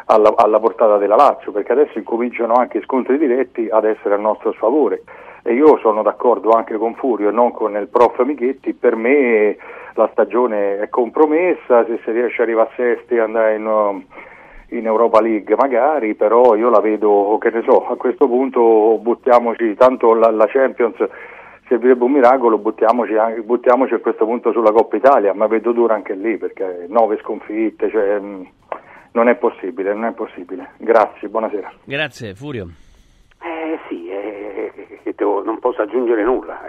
alla, alla portata della Lazio, perché adesso incominciano anche i scontri diretti ad essere a nostro sfavore. E io sono d'accordo anche con Furio non con il prof Michetti, per me la stagione è compromessa, se si riesce ad arrivare a sesti e andare in, uh, in Europa League magari, però io la vedo, che ne so, a questo punto buttiamoci, tanto la, la Champions servirebbe un miracolo, buttiamoci, buttiamoci a questo punto sulla Coppa Italia, ma vedo dura anche lì perché nove sconfitte, cioè, mh, non è possibile, non è possibile. Grazie, buonasera. Grazie, Furio. Eh sì, eh, che devo- non posso aggiungere nulla.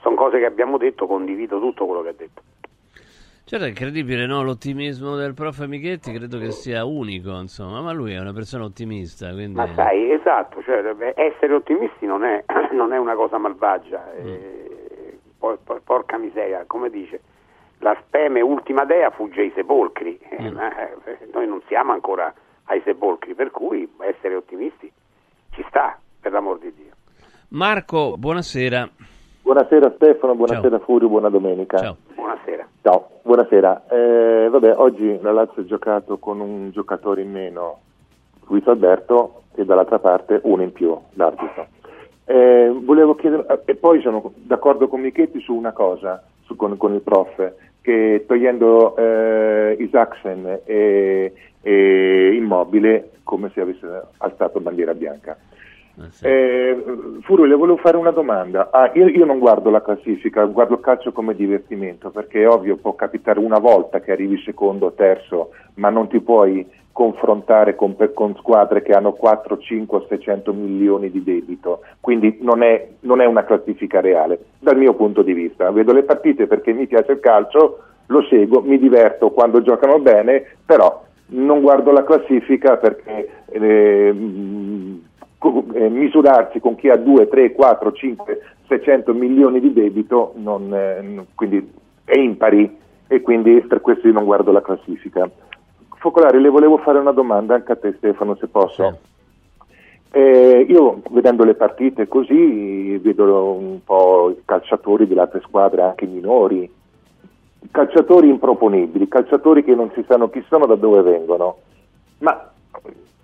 sono cose che abbiamo detto, condivido tutto quello che ha detto. Certo, è incredibile, no? L'ottimismo del prof Michetti credo che sia unico, insomma, ma lui è una persona ottimista, quindi... Ma sai, esatto, cioè, eh, essere ottimisti non è, non è una cosa malvagia. Mm. eh, poi- poi- porca miseria, come dice, la speme ultima dea fugge ai sepolcri. eh, Mm. eh, noi non siamo ancora ai sepolcri, per cui essere ottimisti ci sta, per l'amor di Dio. Marco, buonasera. Buonasera Stefano, buonasera Furio, buona domenica. Ciao. Buonasera. Ciao, buonasera. Eh, vabbè, oggi la Lazio ha giocato con un giocatore in meno, Luis Alberto, e dall'altra parte uno in più, l'arbitro. Eh, volevo chiedere, eh, e poi sono d'accordo con Michetti su una cosa, su- con, con il prof, che togliendo eh, Isaacsen e, e Immobile, come se avesse alzato bandiera bianca. Eh, Furio, le volevo fare una domanda. Ah, io, io non guardo la classifica, guardo il calcio come divertimento, perché è ovvio, può capitare una volta che arrivi secondo o terzo, ma non ti puoi confrontare con, con squadre che hanno 4, 5 600 milioni di debito, quindi non è, non è una classifica reale, dal mio punto di vista. Vedo le partite perché mi piace il calcio, lo seguo, mi diverto quando giocano bene, però non guardo la classifica perché eh, co- eh, misurarsi con chi ha 2, 3, 4, 5, 600 milioni di debito non, eh, quindi è impari e quindi per questo io non guardo la classifica. Focolari, le volevo fare una domanda anche a te Stefano se posso. Eh, io vedendo le partite così vedo un po' i calciatori delle altre squadre, anche minori, calciatori improponibili, calciatori che non si sanno chi sono, da dove vengono, ma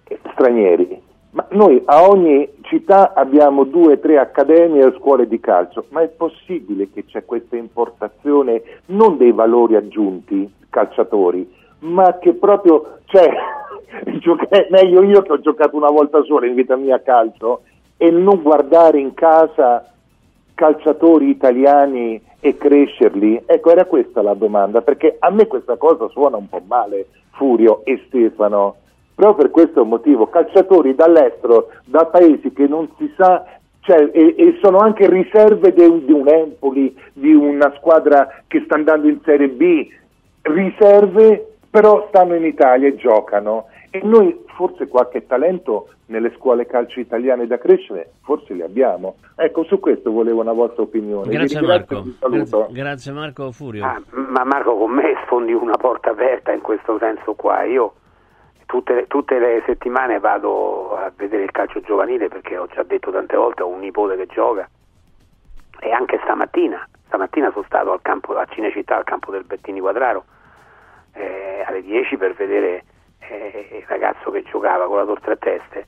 eh, stranieri. Ma noi a ogni città abbiamo due o tre accademie o scuole di calcio, ma è possibile che c'è questa importazione non dei valori aggiunti calciatori, ma che proprio cioè, meglio io che ho giocato una volta sola in vita mia a calcio e non guardare in casa calciatori italiani e crescerli? Ecco, era questa la domanda, perché a me questa cosa suona un po' male, Furio e Stefano, proprio per questo motivo, calciatori dall'estero, da paesi che non si sa, cioè, e, e, sono anche riserve de, di un Empoli, di una squadra che sta andando in Serie B, riserve però stanno in Italia e giocano e noi forse qualche talento nelle scuole calcio italiane da crescere, forse li abbiamo. Ecco, su questo volevo una vostra opinione. Grazie Marco. Grazie, grazie, Marco Furio. Ah, ma Marco, con me sfondi una porta aperta in questo senso qua. Io tutte, tutte, le settimane vado a vedere il calcio giovanile perché ho già detto tante volte, ho un nipote che gioca e anche stamattina, stamattina sono stato al campo, a Cinecittà, al campo del Bettini Quadraro eh, alle 10 per vedere eh, il ragazzo che giocava con la torta a teste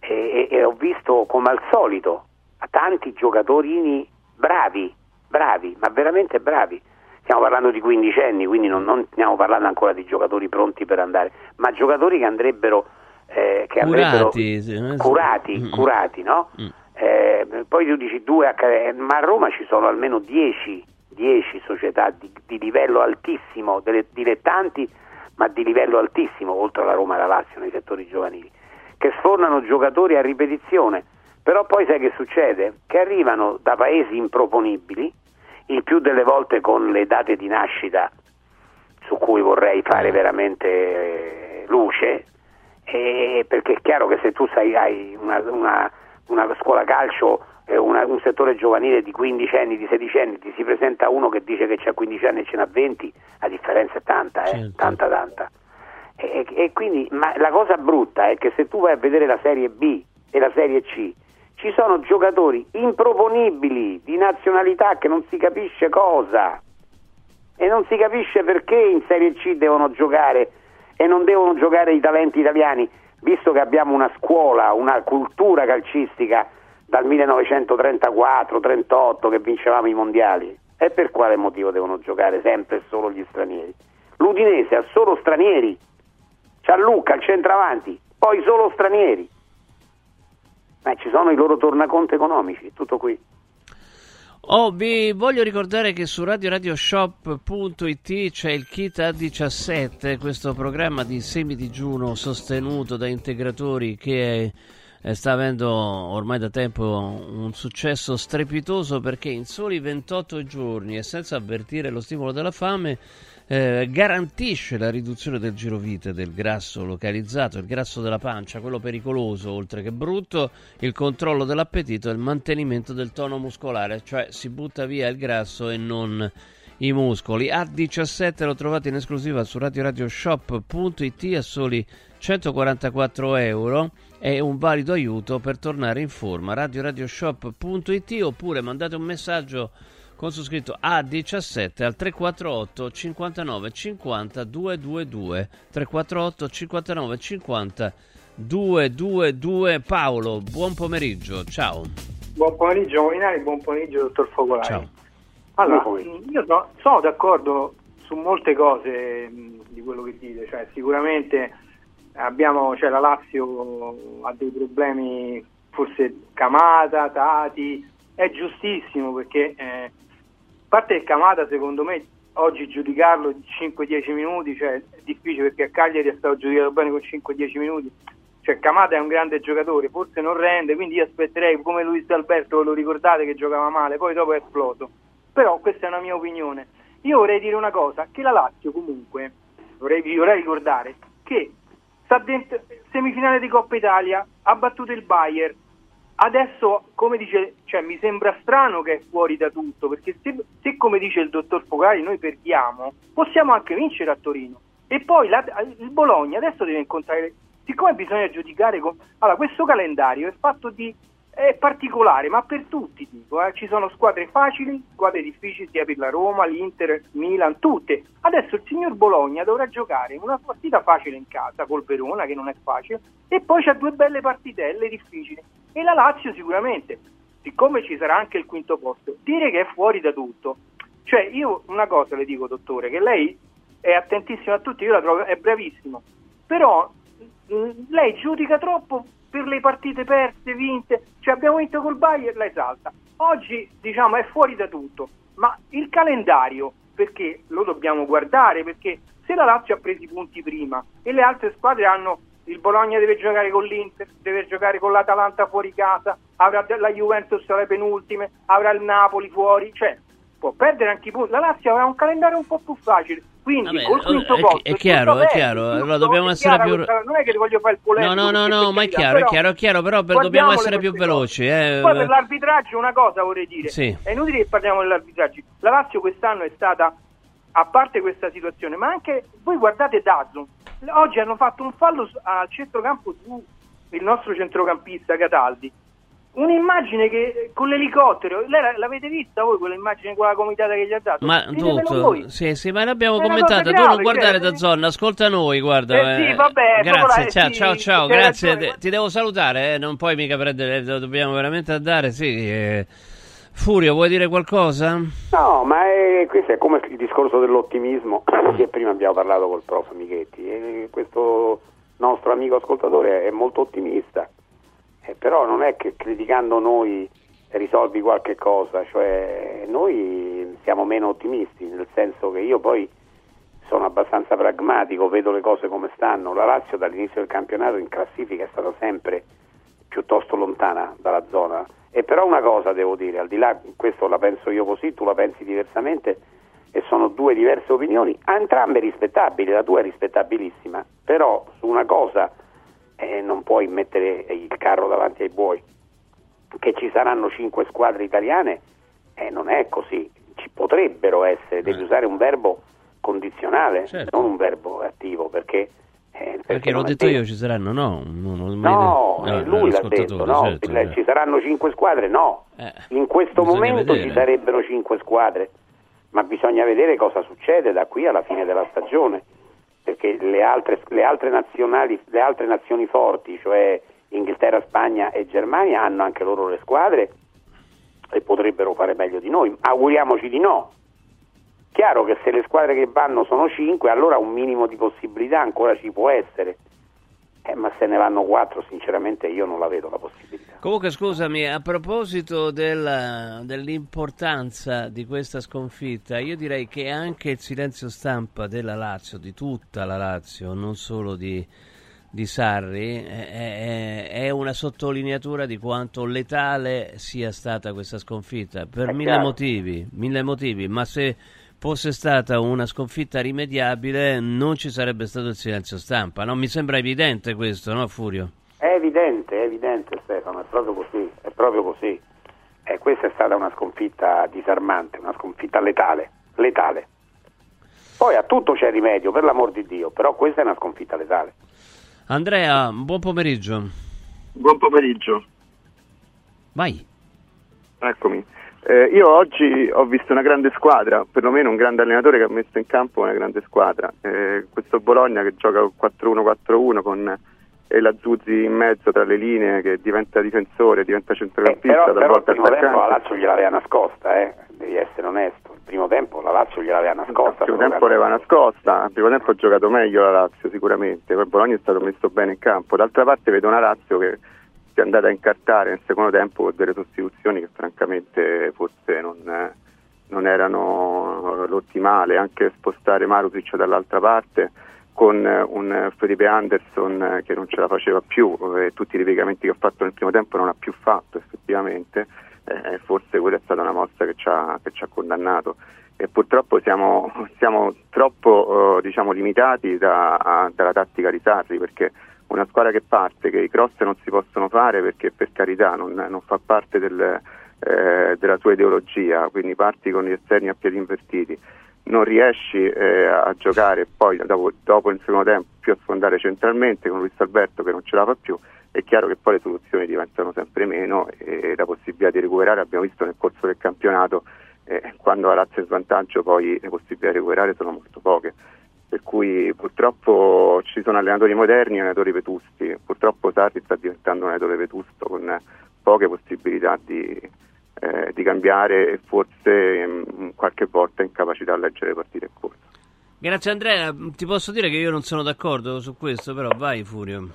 e, e, e ho visto come al solito tanti giocatori bravi, bravi, ma veramente bravi. Stiamo parlando di quindicenni, quindi non, non, stiamo parlando ancora di giocatori pronti per andare, ma giocatori che andrebbero, eh, che curati, andrebbero curati, mm. curati, no? Mm. Eh, poi tu dici due, ma a Roma ci sono almeno dieci, dieci società di, di livello altissimo, delle dilettanti, ma di livello altissimo, oltre alla Roma e alla Lazio nei settori giovanili che sfornano giocatori a ripetizione, però poi sai che succede? Che arrivano da paesi improponibili, il più delle volte con le date di nascita su cui vorrei fare veramente eh, luce, perché è chiaro che se tu sai, hai una, una, una scuola calcio una, un settore giovanile di 15 anni, di 16 anni, ti si presenta uno che dice che c'ha 15 anni e ce n'ha 20, la differenza è tanta, eh? certo. tanta, tanta. E, e quindi, ma la cosa brutta è che se tu vai a vedere la Serie B e la Serie C, ci sono giocatori improponibili di nazionalità che non si capisce cosa e non si capisce perché in Serie C devono giocare e non devono giocare i talenti italiani, visto che abbiamo una scuola, una cultura calcistica dal 1934-38 che vincevamo i mondiali. E per quale motivo devono giocare sempre e solo gli stranieri? L'Udinese ha solo stranieri Ciallucca al centravanti, poi solo stranieri. Ma ci sono i loro tornaconti economici, tutto qui. Oh, vi voglio ricordare che su radioradioshop.it c'è il Kit A17, questo programma di semidigiuno sostenuto da integratori che è, sta avendo ormai da tempo un successo strepitoso perché in soli 28 giorni e senza avvertire lo stimolo della fame eh, garantisce la riduzione del girovite, del grasso localizzato, il grasso della pancia, quello pericoloso oltre che brutto, il controllo dell'appetito e il mantenimento del tono muscolare, cioè si butta via il grasso e non i muscoli. A17 lo trovate in esclusiva su radioradioshop.it a soli 144 euro è un valido aiuto per tornare in forma. radioradioshop.it oppure mandate un messaggio con su scritto A17 al 348 59 50 222 348 59 50 222 Paolo, buon pomeriggio, ciao. Buon pomeriggio Molinari, buon pomeriggio dottor Focolari. Ciao. Allora, io no, sono d'accordo su molte cose mh, di quello che dite, cioè sicuramente abbiamo, cioè, la Lazio ha dei problemi, forse Camata, Tati, è giustissimo perché eh, parte il Camata secondo me oggi giudicarlo 5-10 minuti cioè, è difficile perché a Cagliari è stato giudicato bene con 5-10 minuti. Cioè Camata è un grande giocatore forse non rende quindi io aspetterei come Luis Alberto ve lo ricordate che giocava male poi dopo è esploso. Però questa è una mia opinione. Io vorrei dire una cosa che la Lazio comunque vorrei, vorrei ricordare che sta dentro semifinale di Coppa Italia ha battuto il Bayern Adesso, come dice, cioè, mi sembra strano che è fuori da tutto, perché se, se come dice il dottor Fogari noi perdiamo, possiamo anche vincere a Torino. E poi la, il Bologna adesso deve incontrare, siccome bisogna giudicare con... Allora, questo calendario è fatto di è particolare, ma per tutti dico, eh. ci sono squadre facili, squadre difficili sia per la Roma, l'Inter, Milan, tutte. Adesso il signor Bologna dovrà giocare una partita facile in casa col Verona, che non è facile, e poi c'ha due belle partitelle difficili. E la Lazio sicuramente, siccome ci sarà anche il quinto posto, dire che è fuori da tutto. Cioè, io una cosa le dico, dottore, che lei è attentissimo a tutti, io la trovo, è bravissimo, però lei giudica troppo per le partite perse, vinte, cioè abbiamo vinto col Bayern, la esalta. Oggi diciamo è fuori da tutto, ma il calendario perché lo dobbiamo guardare, perché se la Lazio ha preso i punti prima e le altre squadre hanno il Bologna deve giocare con l'Inter, deve giocare con l'Atalanta fuori casa, avrà la Juventus alle penultime, avrà il Napoli fuori, cioè può perdere anche i punti. La Lazio avrà un calendario un po' più facile. Quindi Vabbè, col quinto è, posto è chiaro, è chiaro. Allora dobbiamo essere più. non è che voglio fare il polemico. No, no, no, no, ma è chiaro, è chiaro, è chiaro, però per- dobbiamo essere più veloci. Eh. Poi per l'arbitraggio una cosa vorrei dire. Sì. È inutile che parliamo dell'arbitraggio. La Lazio quest'anno è stata, a parte questa situazione, ma anche voi guardate Dazzo. Oggi hanno fatto un fallo al centrocampo su il nostro centrocampista Cataldi. Un'immagine che con l'elicottero, lei la- l'avete vista voi quell'immagine con la comitata che gli ha dato? Ma tutto, sì, sì, ma l'abbiamo commentata. Tu non guardare cioè, da zona, ascolta noi, guarda. Eh sì, vabbè, grazie, ciao, sì, ciao, ciao, grazie. ragione. Ti- Ti devo salutare, eh, non puoi mica prendere, do- dobbiamo veramente andare, sì. eh. Furio, vuoi dire qualcosa? No, ma è- questo è come il discorso dell'ottimismo che prima abbiamo parlato col prof Michetti. E questo nostro amico ascoltatore è molto ottimista, Eh, però non è che criticando noi risolvi qualche cosa, cioè noi siamo meno ottimisti, nel senso che io poi sono abbastanza pragmatico, vedo le cose come stanno. La Lazio dall'inizio del campionato in classifica è stata sempre piuttosto lontana dalla zona. E però una cosa devo dire, al di là, questo la penso io così, tu la pensi diversamente, e sono due diverse opinioni, entrambe rispettabili, la tua è rispettabilissima, però su una cosa eh, non puoi mettere il carro davanti ai buoi, che ci saranno cinque squadre italiane, eh, non è così, ci potrebbero essere, devi usare un verbo condizionale, Certo. non un verbo attivo, perché... eh, Perché l'ho non è detto vero. io, ci saranno? No, non- No, no, eh, lui l'ha detto, no, certo, eh. ci saranno cinque squadre, no. In questo momento vedere. ci sarebbero cinque squadre, ma bisogna vedere cosa succede da qui alla fine della stagione, perché le altre, le altre le altre nazioni forti, cioè Inghilterra, Spagna e Germania, hanno anche loro le squadre e potrebbero fare meglio di noi. Auguriamoci di no. Chiaro che se le squadre che vanno sono cinque, allora un minimo di possibilità ancora ci può essere. Eh, ma se ne vanno quattro, sinceramente io non la vedo la possibilità. Comunque scusami, a proposito della- dell'importanza di questa sconfitta, io direi che anche il silenzio stampa della Lazio, di tutta la Lazio, non solo di, di Sarri, è, è- una sottolineatura di quanto letale sia stata questa sconfitta, per mille motivi, mille motivi, ma se fosse stata una sconfitta rimediabile non ci sarebbe stato il silenzio stampa, no? Mi sembra evidente questo, no Furio? È evidente, è evidente Stefano, è proprio così, è proprio così. E questa è stata una sconfitta disarmante, una sconfitta letale, letale. Poi a tutto c'è rimedio, per l'amor di Dio, però questa è una sconfitta letale. Andrea, buon pomeriggio. Buon pomeriggio. Vai. Eccomi. Eh, io oggi ho visto una grande squadra, perlomeno un grande allenatore che ha messo in campo una grande squadra. Eh, questo Bologna che gioca 4-1-4-1 con eh, la Zuzzi in mezzo tra le linee che diventa difensore, diventa centrocampista, Eh, Però, però il primo tempo la. Lazio gliel'aveva nascosta, eh? devi essere onesto. Il primo tempo la Lazio gliel'aveva nascosta. Il primo tempo l'aveva nascosta, il primo tempo ha giocato meglio la Lazio sicuramente, poi Bologna è stato messo bene in campo. D'altra parte vedo una Lazio che si è andata a incartare nel secondo tempo con delle sostituzioni che francamente forse non, non erano l'ottimale, anche spostare Marusic dall'altra parte con un Felipe Anderson che non ce la faceva più e tutti i ripiegamenti che ha fatto nel primo tempo non ha più fatto effettivamente eh, forse quella è stata una mossa che ci ha, che ci ha condannato. E purtroppo siamo, siamo troppo eh, diciamo, limitati da- a- dalla tattica di Sarri perché una squadra che parte, che i cross non si possono fare perché per carità non, non fa parte del, eh, della sua ideologia, quindi parti con gli esterni a piedi invertiti. non riesci eh, a giocare poi dopo, dopo il secondo tempo più a sfondare centralmente con Luis Alberto che non ce la fa più, è chiaro che poi le soluzioni diventano sempre meno e la possibilità di recuperare abbiamo visto nel corso del campionato eh, quando la Lazio è in svantaggio poi le possibilità di recuperare sono molto poche per cui purtroppo ci sono allenatori moderni e allenatori vetusti. Purtroppo Sarri sta diventando un allenatore vetusto con poche possibilità di, eh, di cambiare e forse mh, qualche volta incapacità a leggere le partite in corso. Grazie Andrea, ti posso dire che io non sono d'accordo su questo, però vai Furio.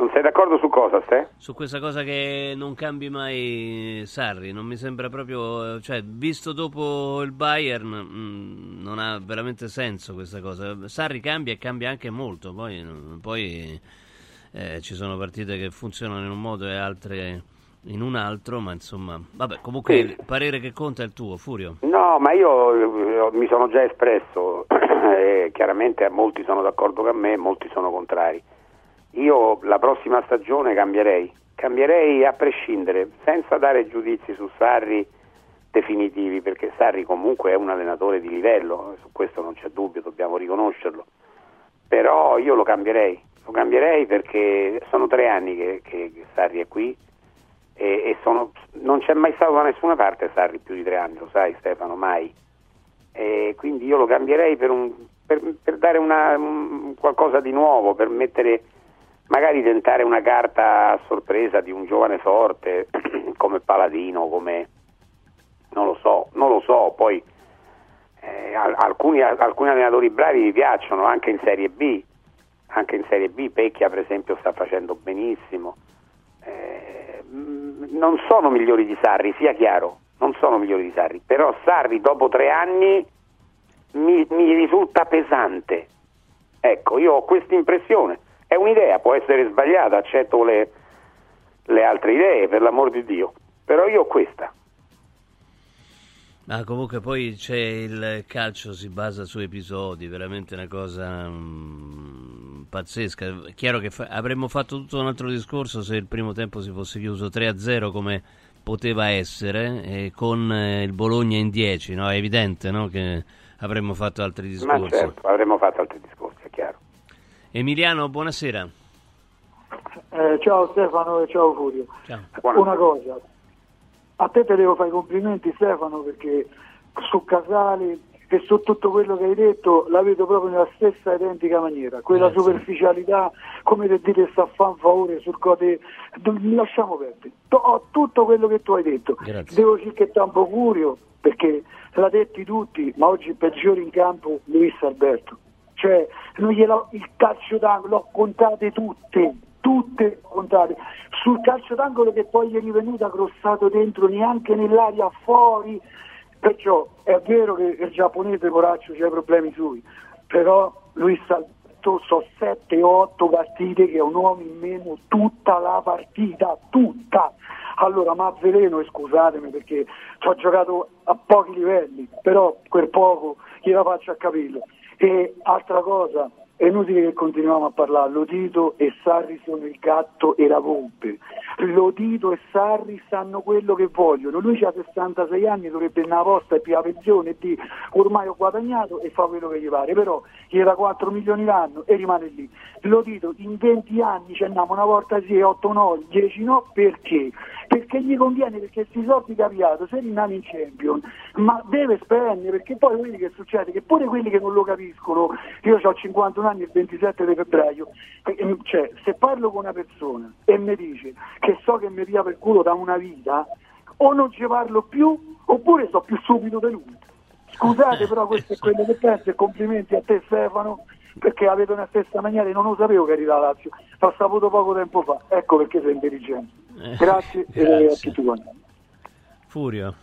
Non sei d'accordo su cosa, Ste? Su questa cosa che non cambi mai Sarri, non mi sembra proprio, cioè, visto dopo il Bayern, mh, non ha veramente senso questa cosa. Sarri cambia e cambia anche molto, poi, poi eh, ci sono partite che funzionano in un modo e altre in un altro, ma insomma, vabbè, comunque sì. il parere che conta è il tuo, Furio. No, ma io mi sono già espresso e chiaramente molti sono d'accordo con me, molti sono contrari. Io la prossima stagione cambierei, cambierei a prescindere, senza dare giudizi su Sarri definitivi, perché Sarri comunque è un allenatore di livello, su questo non c'è dubbio, dobbiamo riconoscerlo. Però io lo cambierei, lo cambierei perché sono tre anni che, che, Sarri è qui e, e sono, non c'è mai stato da nessuna parte Sarri più di tre anni, lo sai Stefano, mai. E quindi io lo cambierei per, un, per, per dare una, un, qualcosa di nuovo, per mettere magari tentare una carta a sorpresa di un giovane forte come Paladino, come non lo so, non lo so, poi eh, alcuni, alcuni, allenatori bravi mi piacciono anche in Serie B, anche in Serie B Pecchia per esempio sta facendo benissimo, eh, non sono migliori di Sarri, sia chiaro, non sono migliori di Sarri, però Sarri dopo tre anni mi, mi risulta pesante, ecco, io ho questa impressione è un'idea, può essere sbagliata, accetto le, le altre idee, per l'amor di Dio, però io ho questa. Ah, comunque poi c'è il calcio, si basa su episodi, veramente una cosa mh, pazzesca. È chiaro che fa- avremmo fatto tutto un altro discorso se il primo tempo si fosse chiuso 3-0 come poteva essere, con eh, il Bologna in 10, no? È evidente no? che avremmo fatto altri discorsi. Ma certo, avremmo fatto altri discorsi. Emiliano, buonasera. Eh, ciao Stefano e ciao Furio. Ciao. Una cosa, a te te devo fare i complimenti Stefano perché su Casali e su tutto quello che hai detto la vedo proprio nella stessa identica maniera, quella Grazie. superficialità, come per dire sta a fan favore sul code, lasciamo perdere, ho tutto quello che tu hai detto, Grazie. devo circhettare un po' Furio perché l'ha detti tutti, ma oggi il peggiore in campo Luis Alberto cioè il calcio d'angolo, l'ho contate tutte, tutte contate. Sul calcio d'angolo che poi gli è rivenuto grossato dentro, neanche nell'aria fuori, perciò è vero che il giapponese Coraccio c'ha problemi suoi, però lui sta so 7-8 partite che è un uomo in meno tutta la partita, tutta. Allora, ma veleno, scusatemi perché ci ho giocato a pochi livelli, però quel poco gliela faccio a capirlo. E altra cosa, è inutile che continuiamo a parlare, Lodito e Sarri sono il gatto e la volpe. Lodito e Sarri sanno quello che vogliono. Lui ha 66 anni, dovrebbe andare a posta e più la pensione e di ormai ho guadagnato e fa quello che gli pare, però gli dà 4 milioni l'anno e rimane lì. Lodito in 20 anni ci andiamo una volta sì, 8 no, 10 no, perché? Perché gli conviene, perché questi soldi capiato se rimane in champion, ma deve spendere, perché poi quelli che succede, che pure quelli che non lo capiscono, io ho 51 anni il 27 di febbraio, cioè, se parlo con una persona e mi dice che so che mi pia per culo da una vita, o non ci parlo più, oppure sto più stupido di lui. Scusate, però questo è quello che penso e complimenti a te Stefano, perché vedo nella stessa maniera e non lo sapevo che arriva la Lazio, l'ho saputo poco tempo fa, ecco perché sei intelligente. Eh, grazie, Grazie. e a tutti quanti. Furio.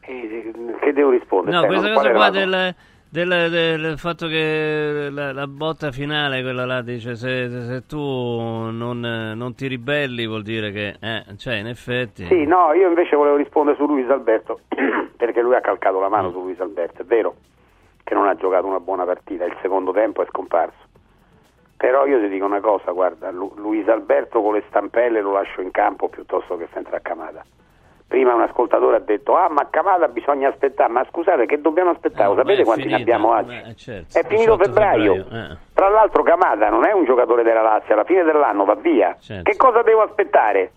Eh, che devo rispondere? No, questa cosa qua del del, del, fatto che la, la, botta finale, quella là, dice se, se tu non, non, ti ribelli vuol dire che, eh, cioè in effetti... Sì, no, io invece volevo rispondere su Luis Alberto, perché lui ha calcato la mano mm. su Luis Alberto, è vero che non ha giocato una buona partita, il secondo tempo è scomparso. Però io ti dico una cosa, guarda, Lu- Luis Alberto con le stampelle lo lascio in campo piuttosto che senza Camada Prima un ascoltatore ha detto, ah ma Camada bisogna aspettare, ma scusate che dobbiamo aspettare, Eh, sapete beh, quanti ne finita, abbiamo oggi? beh, certo, è finito 18 febbraio. febbraio, eh. Tra l'altro Camada non è un giocatore della Lazio, alla fine dell'anno va via. Certo. Che cosa devo aspettare?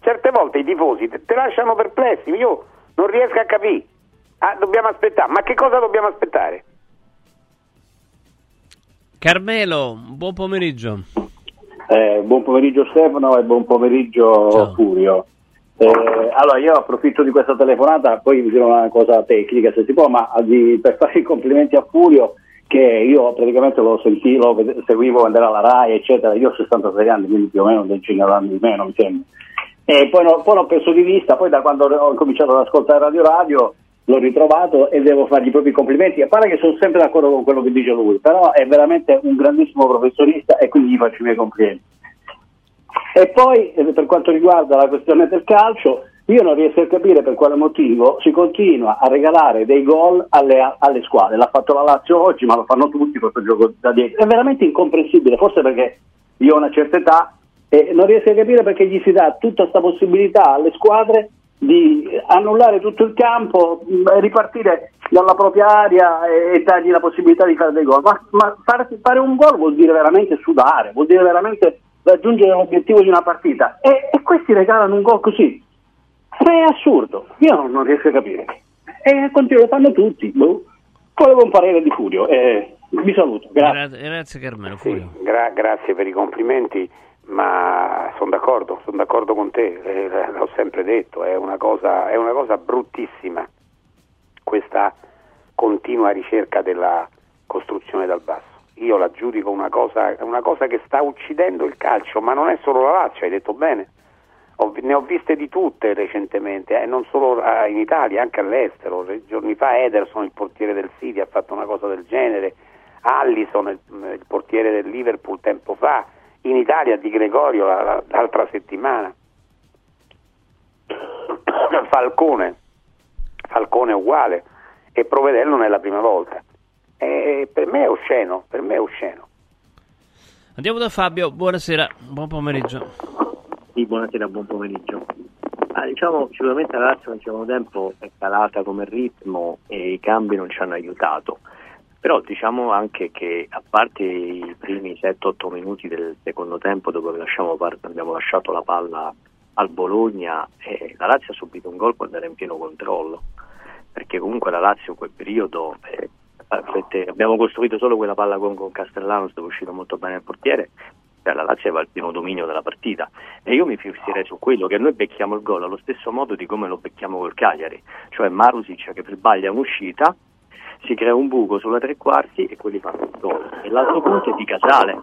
Certe volte i tifosi te, te lasciano perplessi, io non riesco a capire. Ah, dobbiamo aspettare, ma che cosa dobbiamo aspettare? Carmelo, buon pomeriggio. Eh, buon pomeriggio Stefano e buon pomeriggio Furio. Eh, allora io approfitto di questa telefonata, poi vi dirò una cosa tecnica se si può, ma di- per fare i complimenti a Furio che io praticamente lo sentivo, lo seguivo quando era alla RAI eccetera, io ho 66 anni quindi più o meno un decina di meno mi sembra. E poi, no- l'ho perso di vista, poi da quando ho cominciato ad ascoltare Radio Radio l'ho ritrovato e devo fargli i complimenti. A parte che sono sempre d'accordo con quello che dice lui, però è veramente un grandissimo professionista e quindi gli faccio i miei complimenti. E poi eh, per quanto riguarda la questione del calcio, io non riesco a capire per quale motivo si continua a regalare dei gol alle, alle squadre. L'ha fatto la Lazio oggi, ma lo fanno tutti questo gioco da dietro. È veramente incomprensibile, forse perché io ho una certa età e non riesco a capire perché gli si dà tutta questa possibilità alle squadre di annullare tutto il campo, mh, ripartire dalla propria area e, e dargli la possibilità di fare dei gol. Ma, ma fare, fare un gol vuol dire veramente sudare, vuol dire veramente raggiungere l'obiettivo di una partita. E, e questi regalano un gol così. Ma è assurdo, io non, non riesco a capire. E continuo, lo fanno tutti. Boh. Volevo un parere di Furio. Eh, vi saluto, grazie. Gra- grazie Carmelo. Sì, Furio. gra- grazie per i complimenti, ma sono d'accordo, sono d'accordo con te, eh, l'ho sempre detto, è una, cosa, è una cosa bruttissima questa continua ricerca della costruzione dal basso. Io la giudico una cosa, una cosa che sta uccidendo il calcio, ma non è solo la Lazio, hai detto bene. Ho- ne ho viste di tutte recentemente, eh, non solo eh, in Italia, anche all'estero. Giorni fa Ederson, il portiere del City, ha fatto una cosa del genere. Allison, il, il portiere del Liverpool, tempo fa. In Italia Di Gregorio la- la- l'altra settimana. Falcone, Falcone uguale e Provedello non è la prima volta. E per me è osceno, per me è osceno. Andiamo da Fabio, buonasera, buon pomeriggio. Sì, buonasera, buon pomeriggio. Ah, diciamo, sicuramente la Lazio nel secondo tempo è calata come ritmo e i cambi non ci hanno aiutato. Però diciamo anche che a parte i primi 7-8 minuti del secondo tempo dove lasciamo par- abbiamo lasciato la palla al Bologna, eh, la Lazio ha subito un gol quando era in pieno controllo, perché comunque la Lazio in quel periodo eh, abbiamo costruito solo quella palla con, con dove è uscito molto bene il portiere, cioè la Lazio aveva il pieno dominio della partita. E io mi fisserei su quello che noi becchiamo il gol allo stesso modo di come lo becchiamo col Cagliari, cioè Marusic che sbaglia un'uscita, si crea un buco sulla tre quarti e quelli fanno il gol. E l'altro punto è di Casale,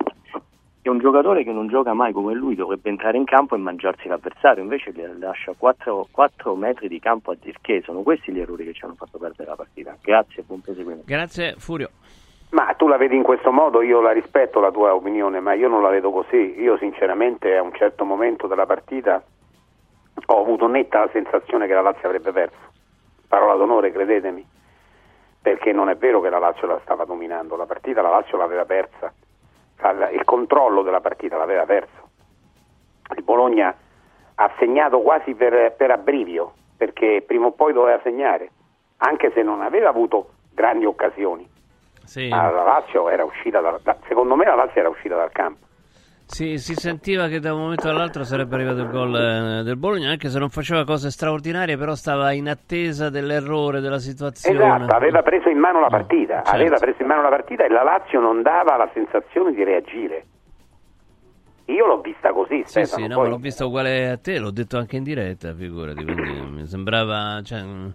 che è un giocatore che non gioca mai come lui, dovrebbe entrare in campo e mangiarsi l'avversario, invece le lascia 4, metri di campo a Dirché, sono questi gli errori che ci hanno fatto perdere la partita. Grazie, buon proseguimento. Grazie Furio. Ma tu la vedi in questo modo, io la rispetto la tua opinione, ma io non la vedo così. Io sinceramente a un certo momento della partita ho avuto netta la sensazione che la Lazio avrebbe perso. Parola d'onore, credetemi. Perché non è vero che la Lazio la stava dominando, la partita la Lazio l'aveva persa. Il controllo della partita l'aveva perso. Il Bologna ha segnato quasi per, per abbrivio, perché prima o poi doveva segnare, anche se non aveva avuto grandi occasioni. Sì. Ma la Lazio era uscita dal, da- secondo me la Lazio era uscita dal campo. Sì, si sentiva che da un momento all'altro sarebbe arrivato il gol eh, del Bologna, anche se non faceva cose straordinarie, però stava in attesa dell'errore della situazione. Esatto, aveva preso in mano la partita, certo. aveva preso in mano la partita e la Lazio non dava la sensazione di reagire. Io l'ho vista così, Sì, Stefano, sì, no, poi- ma l'ho vista uguale a te, l'ho detto anche in diretta, figurati, quindi mi sembrava, cioè, mm,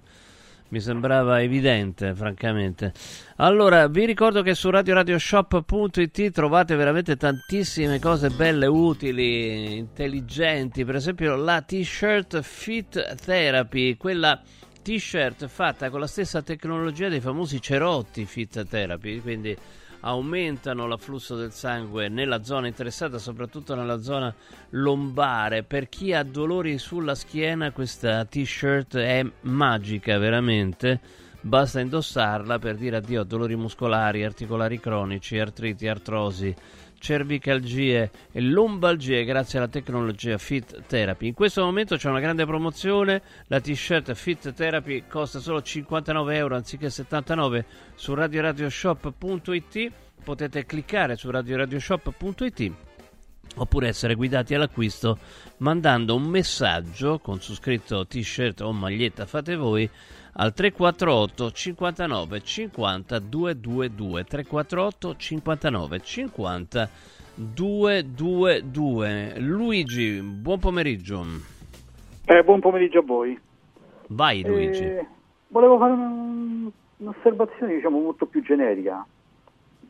mi sembrava evidente, francamente. Allora, vi ricordo che su radioradioshop.it trovate veramente tantissime cose belle, utili, intelligenti, per esempio la t-shirt Fit Therapy, quella t-shirt fatta con la stessa tecnologia dei famosi cerotti Fit Therapy, quindi aumentano l'afflusso del sangue nella zona interessata, soprattutto nella zona lombare. Per chi ha dolori sulla schiena, questa t-shirt è magica, veramente. Basta indossarla per dire addio a dolori muscolari, articolari cronici, artriti, artrosi, cervicalgie e lombalgie grazie alla tecnologia Fit Therapy. In questo momento c'è una grande promozione, la t-shirt Fit Therapy costa solo 59 euro anziché 79 su radioradioshop.it, potete cliccare su radioradioshop.it oppure essere guidati all'acquisto mandando un messaggio con su scritto t-shirt o maglietta fate voi al 348 59 50 222 348 59 50 222 Luigi buon pomeriggio. Eh, buon pomeriggio a voi. Vai Luigi. eh, volevo fare un, un'osservazione diciamo molto più generica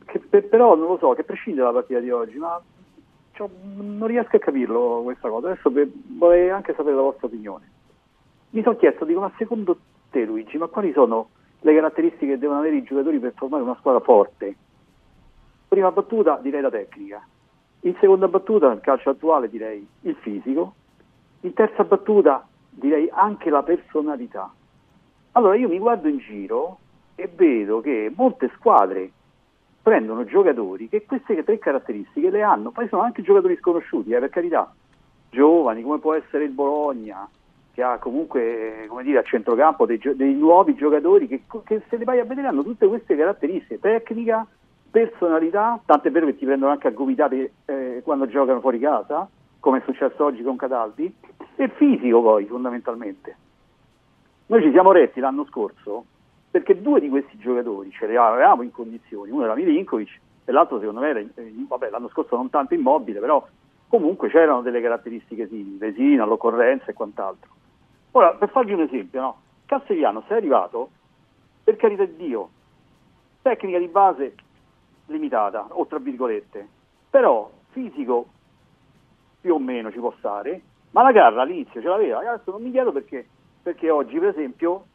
che per, però non lo so che prescinde dalla partita di oggi ma cioè, non riesco a capirlo questa cosa. Adesso vorrei anche sapere la vostra opinione. Mi sono chiesto dico ma secondo te Luigi, ma quali sono le caratteristiche che devono avere i giocatori per formare una squadra forte? Prima battuta direi la tecnica, in seconda battuta nel calcio attuale direi il fisico, in terza battuta direi anche la personalità. Allora io mi guardo in giro e vedo che molte squadre prendono giocatori che queste tre caratteristiche le hanno, poi sono anche giocatori sconosciuti, eh, per carità, giovani come può essere il Bologna, che ha comunque dire, a centrocampo dei, dei nuovi giocatori che, che, se li vai a vedere hanno tutte queste caratteristiche, tecnica, personalità, tant'è vero che ti prendono anche a gomitate eh, quando giocano fuori casa, come è successo oggi con Cataldi, e fisico poi fondamentalmente. Noi ci siamo retti l'anno scorso perché due di questi giocatori ce li avevamo in condizioni, uno era Milinkovic e l'altro secondo me era, vabbè, l'anno scorso non tanto immobile, però comunque c'erano delle caratteristiche simili, resina, l'occorrenza e quant'altro. Ora, per farvi un esempio, no? Castigliano sei arrivato, per carità di Dio, tecnica di base limitata, o tra virgolette, però fisico più o meno ci può stare, ma la garra all'inizio ce l'aveva, adesso non mi chiedo perché, perché oggi per esempio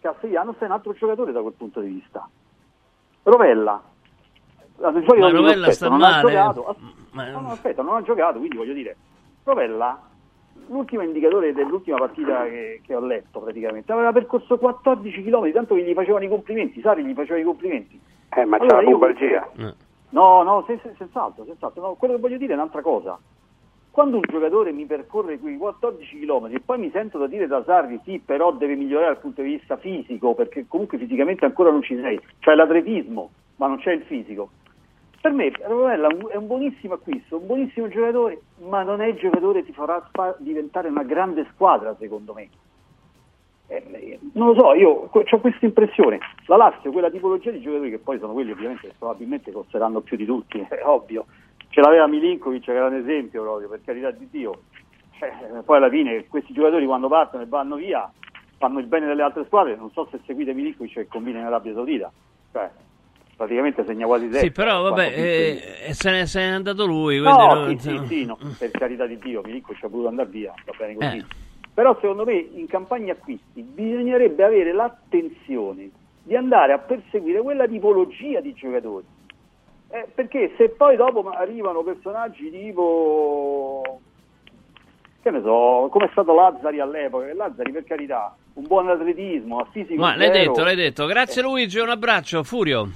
Castigliano sei un altro giocatore da quel punto di vista. Rovella, ma Rovella sta non male. Ha giocato, ma... no, no, aspetta, non ha giocato, quindi voglio dire, Rovella l'ultimo indicatore dell'ultima partita che, che, ho letto praticamente aveva percorso 14 km, tanto che gli facevano i complimenti, Sari gli faceva i complimenti. Eh, ma allora, c'è la pubalgia. Io... No, no, sen- sen- senz'altro, senz'altro. No, quello che voglio dire è un'altra cosa. Quando un giocatore mi percorre quei 14 km e poi mi sento da dire da Sarri, sì, però deve migliorare dal punto di vista fisico, perché comunque fisicamente ancora non ci sei, c'è l'atletismo, ma non c'è il fisico per me Rovella è un buonissimo acquisto, un buonissimo giocatore, ma non è il giocatore che ti farà diventare una grande squadra, secondo me. Eh, non lo so, io ho questa impressione. La Lazio, quella tipologia di giocatori che poi sono quelli ovviamente che probabilmente costeranno più di tutti, è ovvio. Ce l'aveva Milinkovic, che era un esempio proprio, per carità di Dio. Eh, poi alla fine questi giocatori quando partono e vanno via fanno il bene delle altre squadre, non so se seguite Milinkovic e combina in Arabia Saudita. Cioè, praticamente segna quasi 6. Sì, però vabbè, eh, se, ne, se, n'è andato lui. No, non... sì, sì, sì, no, per carità di Dio, Milinkovic ha voluto andare via, va bene così. Eh. Però secondo me in campagna acquisti bisognerebbe avere l'attenzione di andare a perseguire quella tipologia di giocatori. Eh, perché se poi dopo arrivano personaggi tipo che ne so, come è stato Lazzari all'epoca, Lazzari per carità, un buon atletismo, a fisico Ma l'hai detto, l'hai detto. Grazie eh. Luigi, un abbraccio, Furio.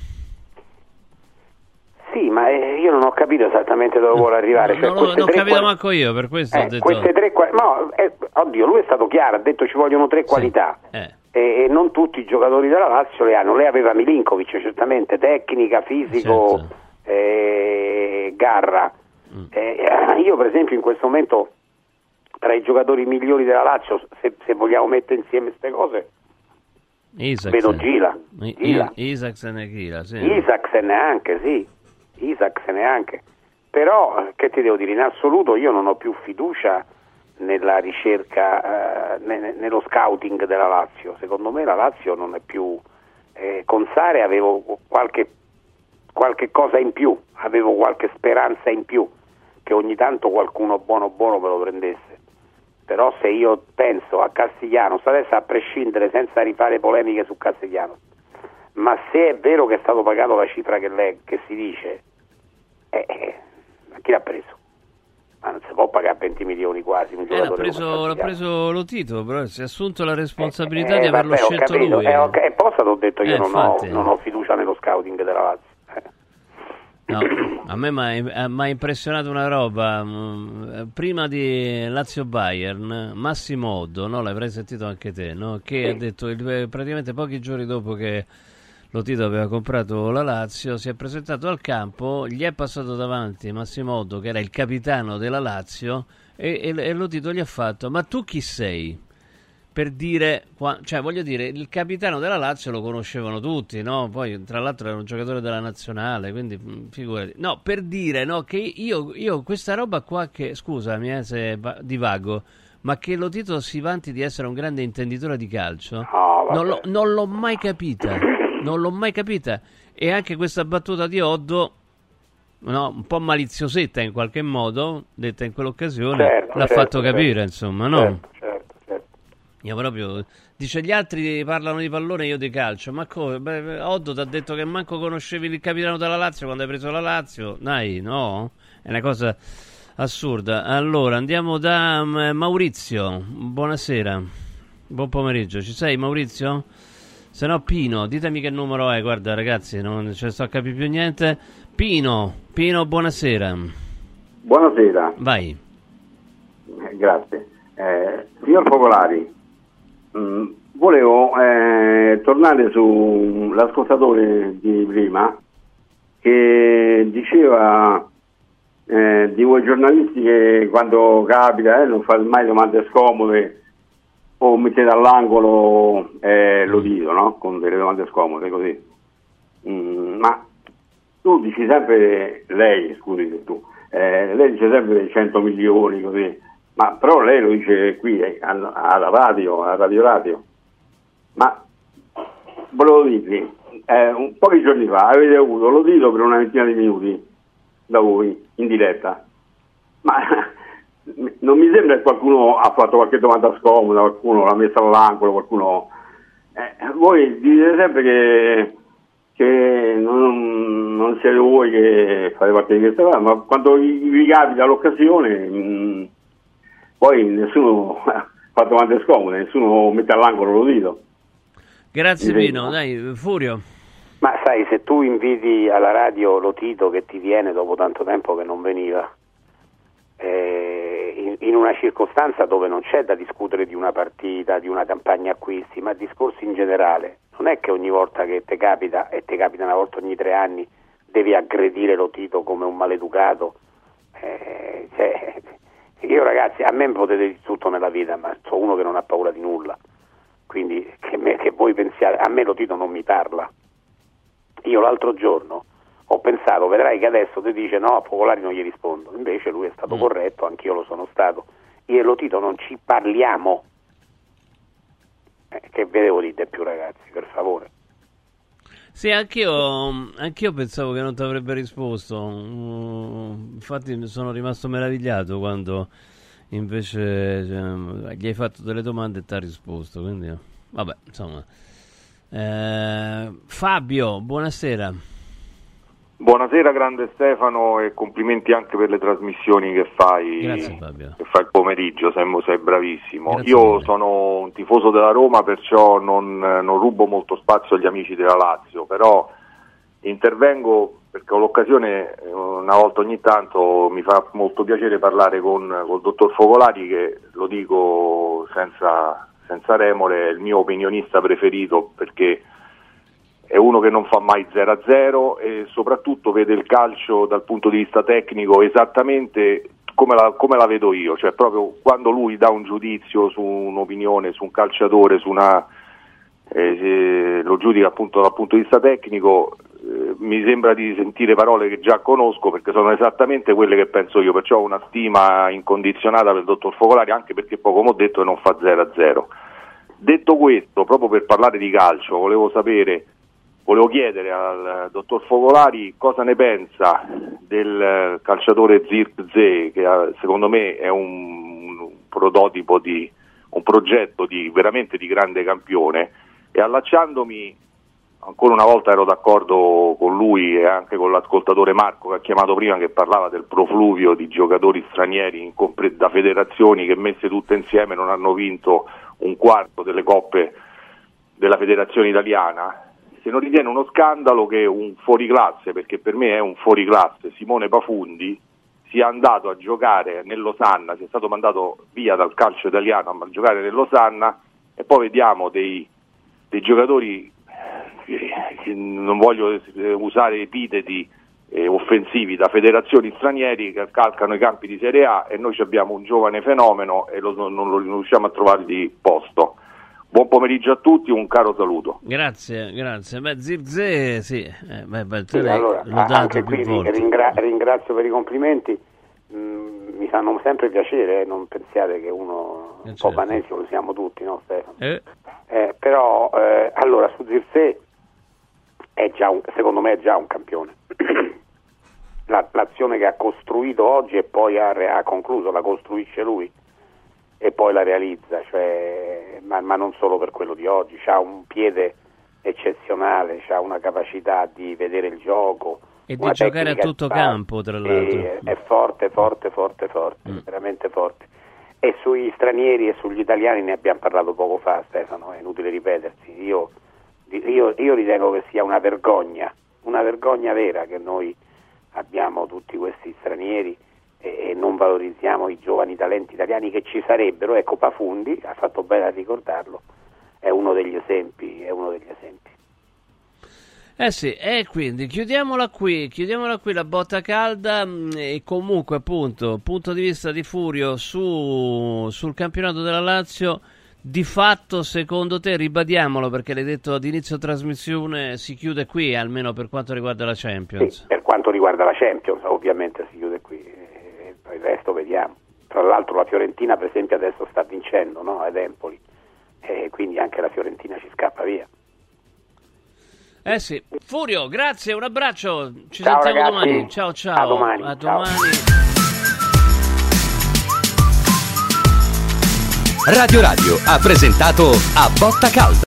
Sì, ma eh, io non ho capito esattamente dove vuole arrivare. Cioè, non ho capito quali... manco io, per questo eh, ho detto... Queste tre quali... no, eh, oddio, lui è stato chiaro, ha detto ci vogliono tre sì. qualità. Eh. E, e, non tutti i giocatori della Lazio le hanno. Lei aveva Milinkovic, certamente, tecnica, fisico, certo. eh, garra. Mm. Eh, io per esempio in questo momento, tra i giocatori migliori della Lazio, se, se vogliamo mettere insieme queste cose, Isaacsen. vedo Gila. Gila. Isaacsen e Gila, sì. Isaacsen anche, sì. Isaac se neanche. Però, eh, che ti devo dire, in assoluto io non ho più fiducia nella ricerca, eh, ne, nello scouting della Lazio. Secondo me la Lazio non è più... Eh, con Sare avevo qualche, qualche cosa in più, avevo qualche speranza in più, che ogni tanto qualcuno buono buono me lo prendesse. Però se io penso a Castigliano, adesso a prescindere senza rifare polemiche su Castigliano, ma se è vero che è stato pagato la cifra che, lei, che si dice, eh, eh, chi l'ha preso? Ma non si può pagare 20 milioni quasi un eh, l'ha preso, l'ha preso lo Tito, però si è assunto la responsabilità eh, di averlo vabbè, scelto lui. Eh, okay. E poi ho detto io non ho, non, ho, fiducia nello scouting della Lazio. No, a me mi ha impressionato una roba. mm, Prima di Lazio Bayern, Massimo Oddo, no? l'avrai sentito anche te, no? che ha detto il- praticamente pochi giorni dopo che lo Tito aveva comprato la Lazio, si è presentato al campo, gli è passato davanti Massimo Oddo, che era il capitano della Lazio, e, e, e lo Tito gli ha fatto: Ma tu chi sei? per dire, cioè voglio dire, il capitano della Lazio lo conoscevano tutti, no? Poi tra l'altro era un giocatore della nazionale, quindi figurati. No, per dire, no, che io, io questa roba qua che, scusami eh, se va- divago, ma che lo Tito si vanti di essere un grande intenditore di calcio, non, l'ho, non l'ho mai capita, non l'ho mai capita. E anche questa battuta di Oddo, no, un po' maliziosetta in qualche modo, detta in quell'occasione, Certo, l'ha certo, fatto certo. capire, insomma, no? Certo, certo, certo. Io proprio dice gli altri parlano di pallone io di calcio ma come Beh, beh, Oddo ti ha detto che manco conoscevi il capitano della Lazio quando hai preso la Lazio dai no è una cosa assurda allora andiamo da mm, Maurizio buonasera buon pomeriggio ci sei Maurizio? Se no Pino ditemi che numero è guarda ragazzi non ci sto a capire più niente. Pino Pino buonasera. Buonasera, vai. Eh, grazie. Eh, signor Focolari, mh, volevo eh, tornare sull'ascoltatore di prima che diceva eh, di voi giornalisti che quando capita eh, non fate mai domande scomode o mettete all'angolo eh, lo dito, no? Con delle domande scomode così. Mm, ma tu dici sempre, lei, scusi tu, eh, lei dice sempre 100 milioni così, ma però lei lo dice qui eh, alla, alla radio, a Radio Radio. Ma volevo dirvi, eh, un pochi giorni fa avete avuto lo dito per una ventina di minuti da voi in diretta, ma non mi sembra che qualcuno ha fatto qualche domanda scomoda, qualcuno l'ha messa all'angolo, qualcuno... eh, voi dite sempre che, che non, non siete voi che fate parte di questa cosa, ma quando vi, capita l'occasione, mh, poi nessuno fa domande scomode, nessuno mette all'angolo lo dito. grazie Pino dai Furio. Ma sai, se tu inviti alla radio lo Tito che ti viene dopo tanto tempo che non veniva, eh, in, una circostanza dove non c'è da discutere di una partita, di una campagna acquisti, ma discorsi in generale, non è che ogni volta che ti capita, e ti capita una volta ogni tre anni, devi aggredire lo Tito come un maleducato. Eh, cioè, io ragazzi, a me potete dire tutto nella vita, ma sono uno che non ha paura di nulla. Quindi che, me- che voi pensiate, a me lo Tito non mi parla. Io l'altro giorno ho pensato, vedrai che adesso ti dice no, a Popolari non gli rispondo. Invece lui è stato corretto, anch'io lo sono stato. Io e lo Tito non ci parliamo. Eh, che vedevo di te più ragazzi, per favore. Sì, anch'io, anch'io pensavo che non ti avrebbe risposto. Mm, Infatti mi sono rimasto meravigliato quando invece cioè, gli hai fatto delle domande e ti ha risposto. Quindi, vabbè, insomma. Eh, Fabio, buonasera. Buonasera grande Stefano e complimenti anche per le trasmissioni che fai, Grazie che fai il pomeriggio, sei, sei bravissimo. Grazie Io sono un tifoso della Roma, perciò non, non rubo molto spazio agli amici della Lazio, però intervengo perché ho l'occasione eh, una volta ogni tanto, mi fa molto piacere parlare con il dottor Focolari che lo dico senza, senza remore, è il mio opinionista preferito perché è uno che non fa mai 0-0 e soprattutto vede il calcio dal punto di vista tecnico esattamente come la, come la vedo io, cioè proprio quando lui dà un giudizio su un'opinione, su un calciatore, su una, eh, se lo giudica appunto dal punto di vista tecnico, eh, mi sembra di sentire parole che già conosco perché sono esattamente quelle che penso io, perciò ho una stima incondizionata per il dottor Focolari anche perché poi come ho detto non fa 0-0. Detto questo, proprio per parlare di calcio, volevo sapere Volevo chiedere al dottor Focolari cosa ne pensa del eh, calciatore Zirkzee, che eh, secondo me è un, un prototipo di un progetto di, veramente di grande campione. E allacciandomi ancora una volta ero d'accordo con lui e anche con l'ascoltatore Marco che ha chiamato prima che parlava del profluvio di giocatori stranieri compre- da federazioni che messe tutte insieme non hanno vinto un quarto delle coppe della federazione italiana se non ritiene uno scandalo che un fuoriclasse, perché per me è un fuoriclasse, Simone Pafundi, sia andato a giocare nell'Osanna, sia stato mandato via dal calcio italiano a giocare nell'Osanna e poi vediamo dei, dei giocatori, eh, non voglio usare epiteti eh, offensivi da federazioni stranieri che calcano i campi di Serie A e noi abbiamo un giovane fenomeno e lo, non, non riusciamo a trovargli posto. Buon pomeriggio a tutti, un caro saluto. Grazie, grazie. Beh, Zirze, sì, eh, beh, beh, sì allora, anche qui ringra- ringrazio per i complimenti, mm, mi fanno sempre piacere, eh, non pensiate che uno un po' banesio lo siamo tutti, no Stefano? Eh. Eh, però, eh, allora, su Zirze, secondo me è già un campione. La, l'azione che ha costruito oggi e poi ha, ha concluso, la costruisce lui e poi la realizza, cioè, ma, ma, non solo per quello di oggi, ha un piede eccezionale, ha una capacità di vedere il gioco. E di giocare a tutto campo, tra l'altro. È forte, forte, forte, forte, mm. veramente forte. E sui stranieri e sugli italiani ne abbiamo parlato poco fa, Stefano, è inutile ripetersi. Io, io, io ritengo che sia una vergogna, una vergogna vera che noi abbiamo tutti questi stranieri e non valorizziamo i giovani talenti italiani che ci sarebbero, ecco Pafundi, ha fatto bene a ricordarlo, è uno degli esempi, è uno degli esempi. Eh sì, e quindi chiudiamola qui, chiudiamola qui la botta calda mm, e comunque appunto, punto di vista di Furio su, sul campionato della Lazio, di fatto secondo te, ribadiamolo perché l'hai detto ad inizio trasmissione, si chiude qui almeno per quanto riguarda la Champions? Sì, per quanto riguarda la Champions ovviamente qui il resto vediamo. Tra l'altro la Fiorentina per esempio adesso sta vincendo no? ad Empoli e quindi anche la Fiorentina ci scappa via. Eh sì, Furio, grazie, un abbraccio, ci ciao, sentiamo ragazzi. domani. Ciao ciao. A domani. A ciao. domani. Radio Radio ha presentato A Botta Calda.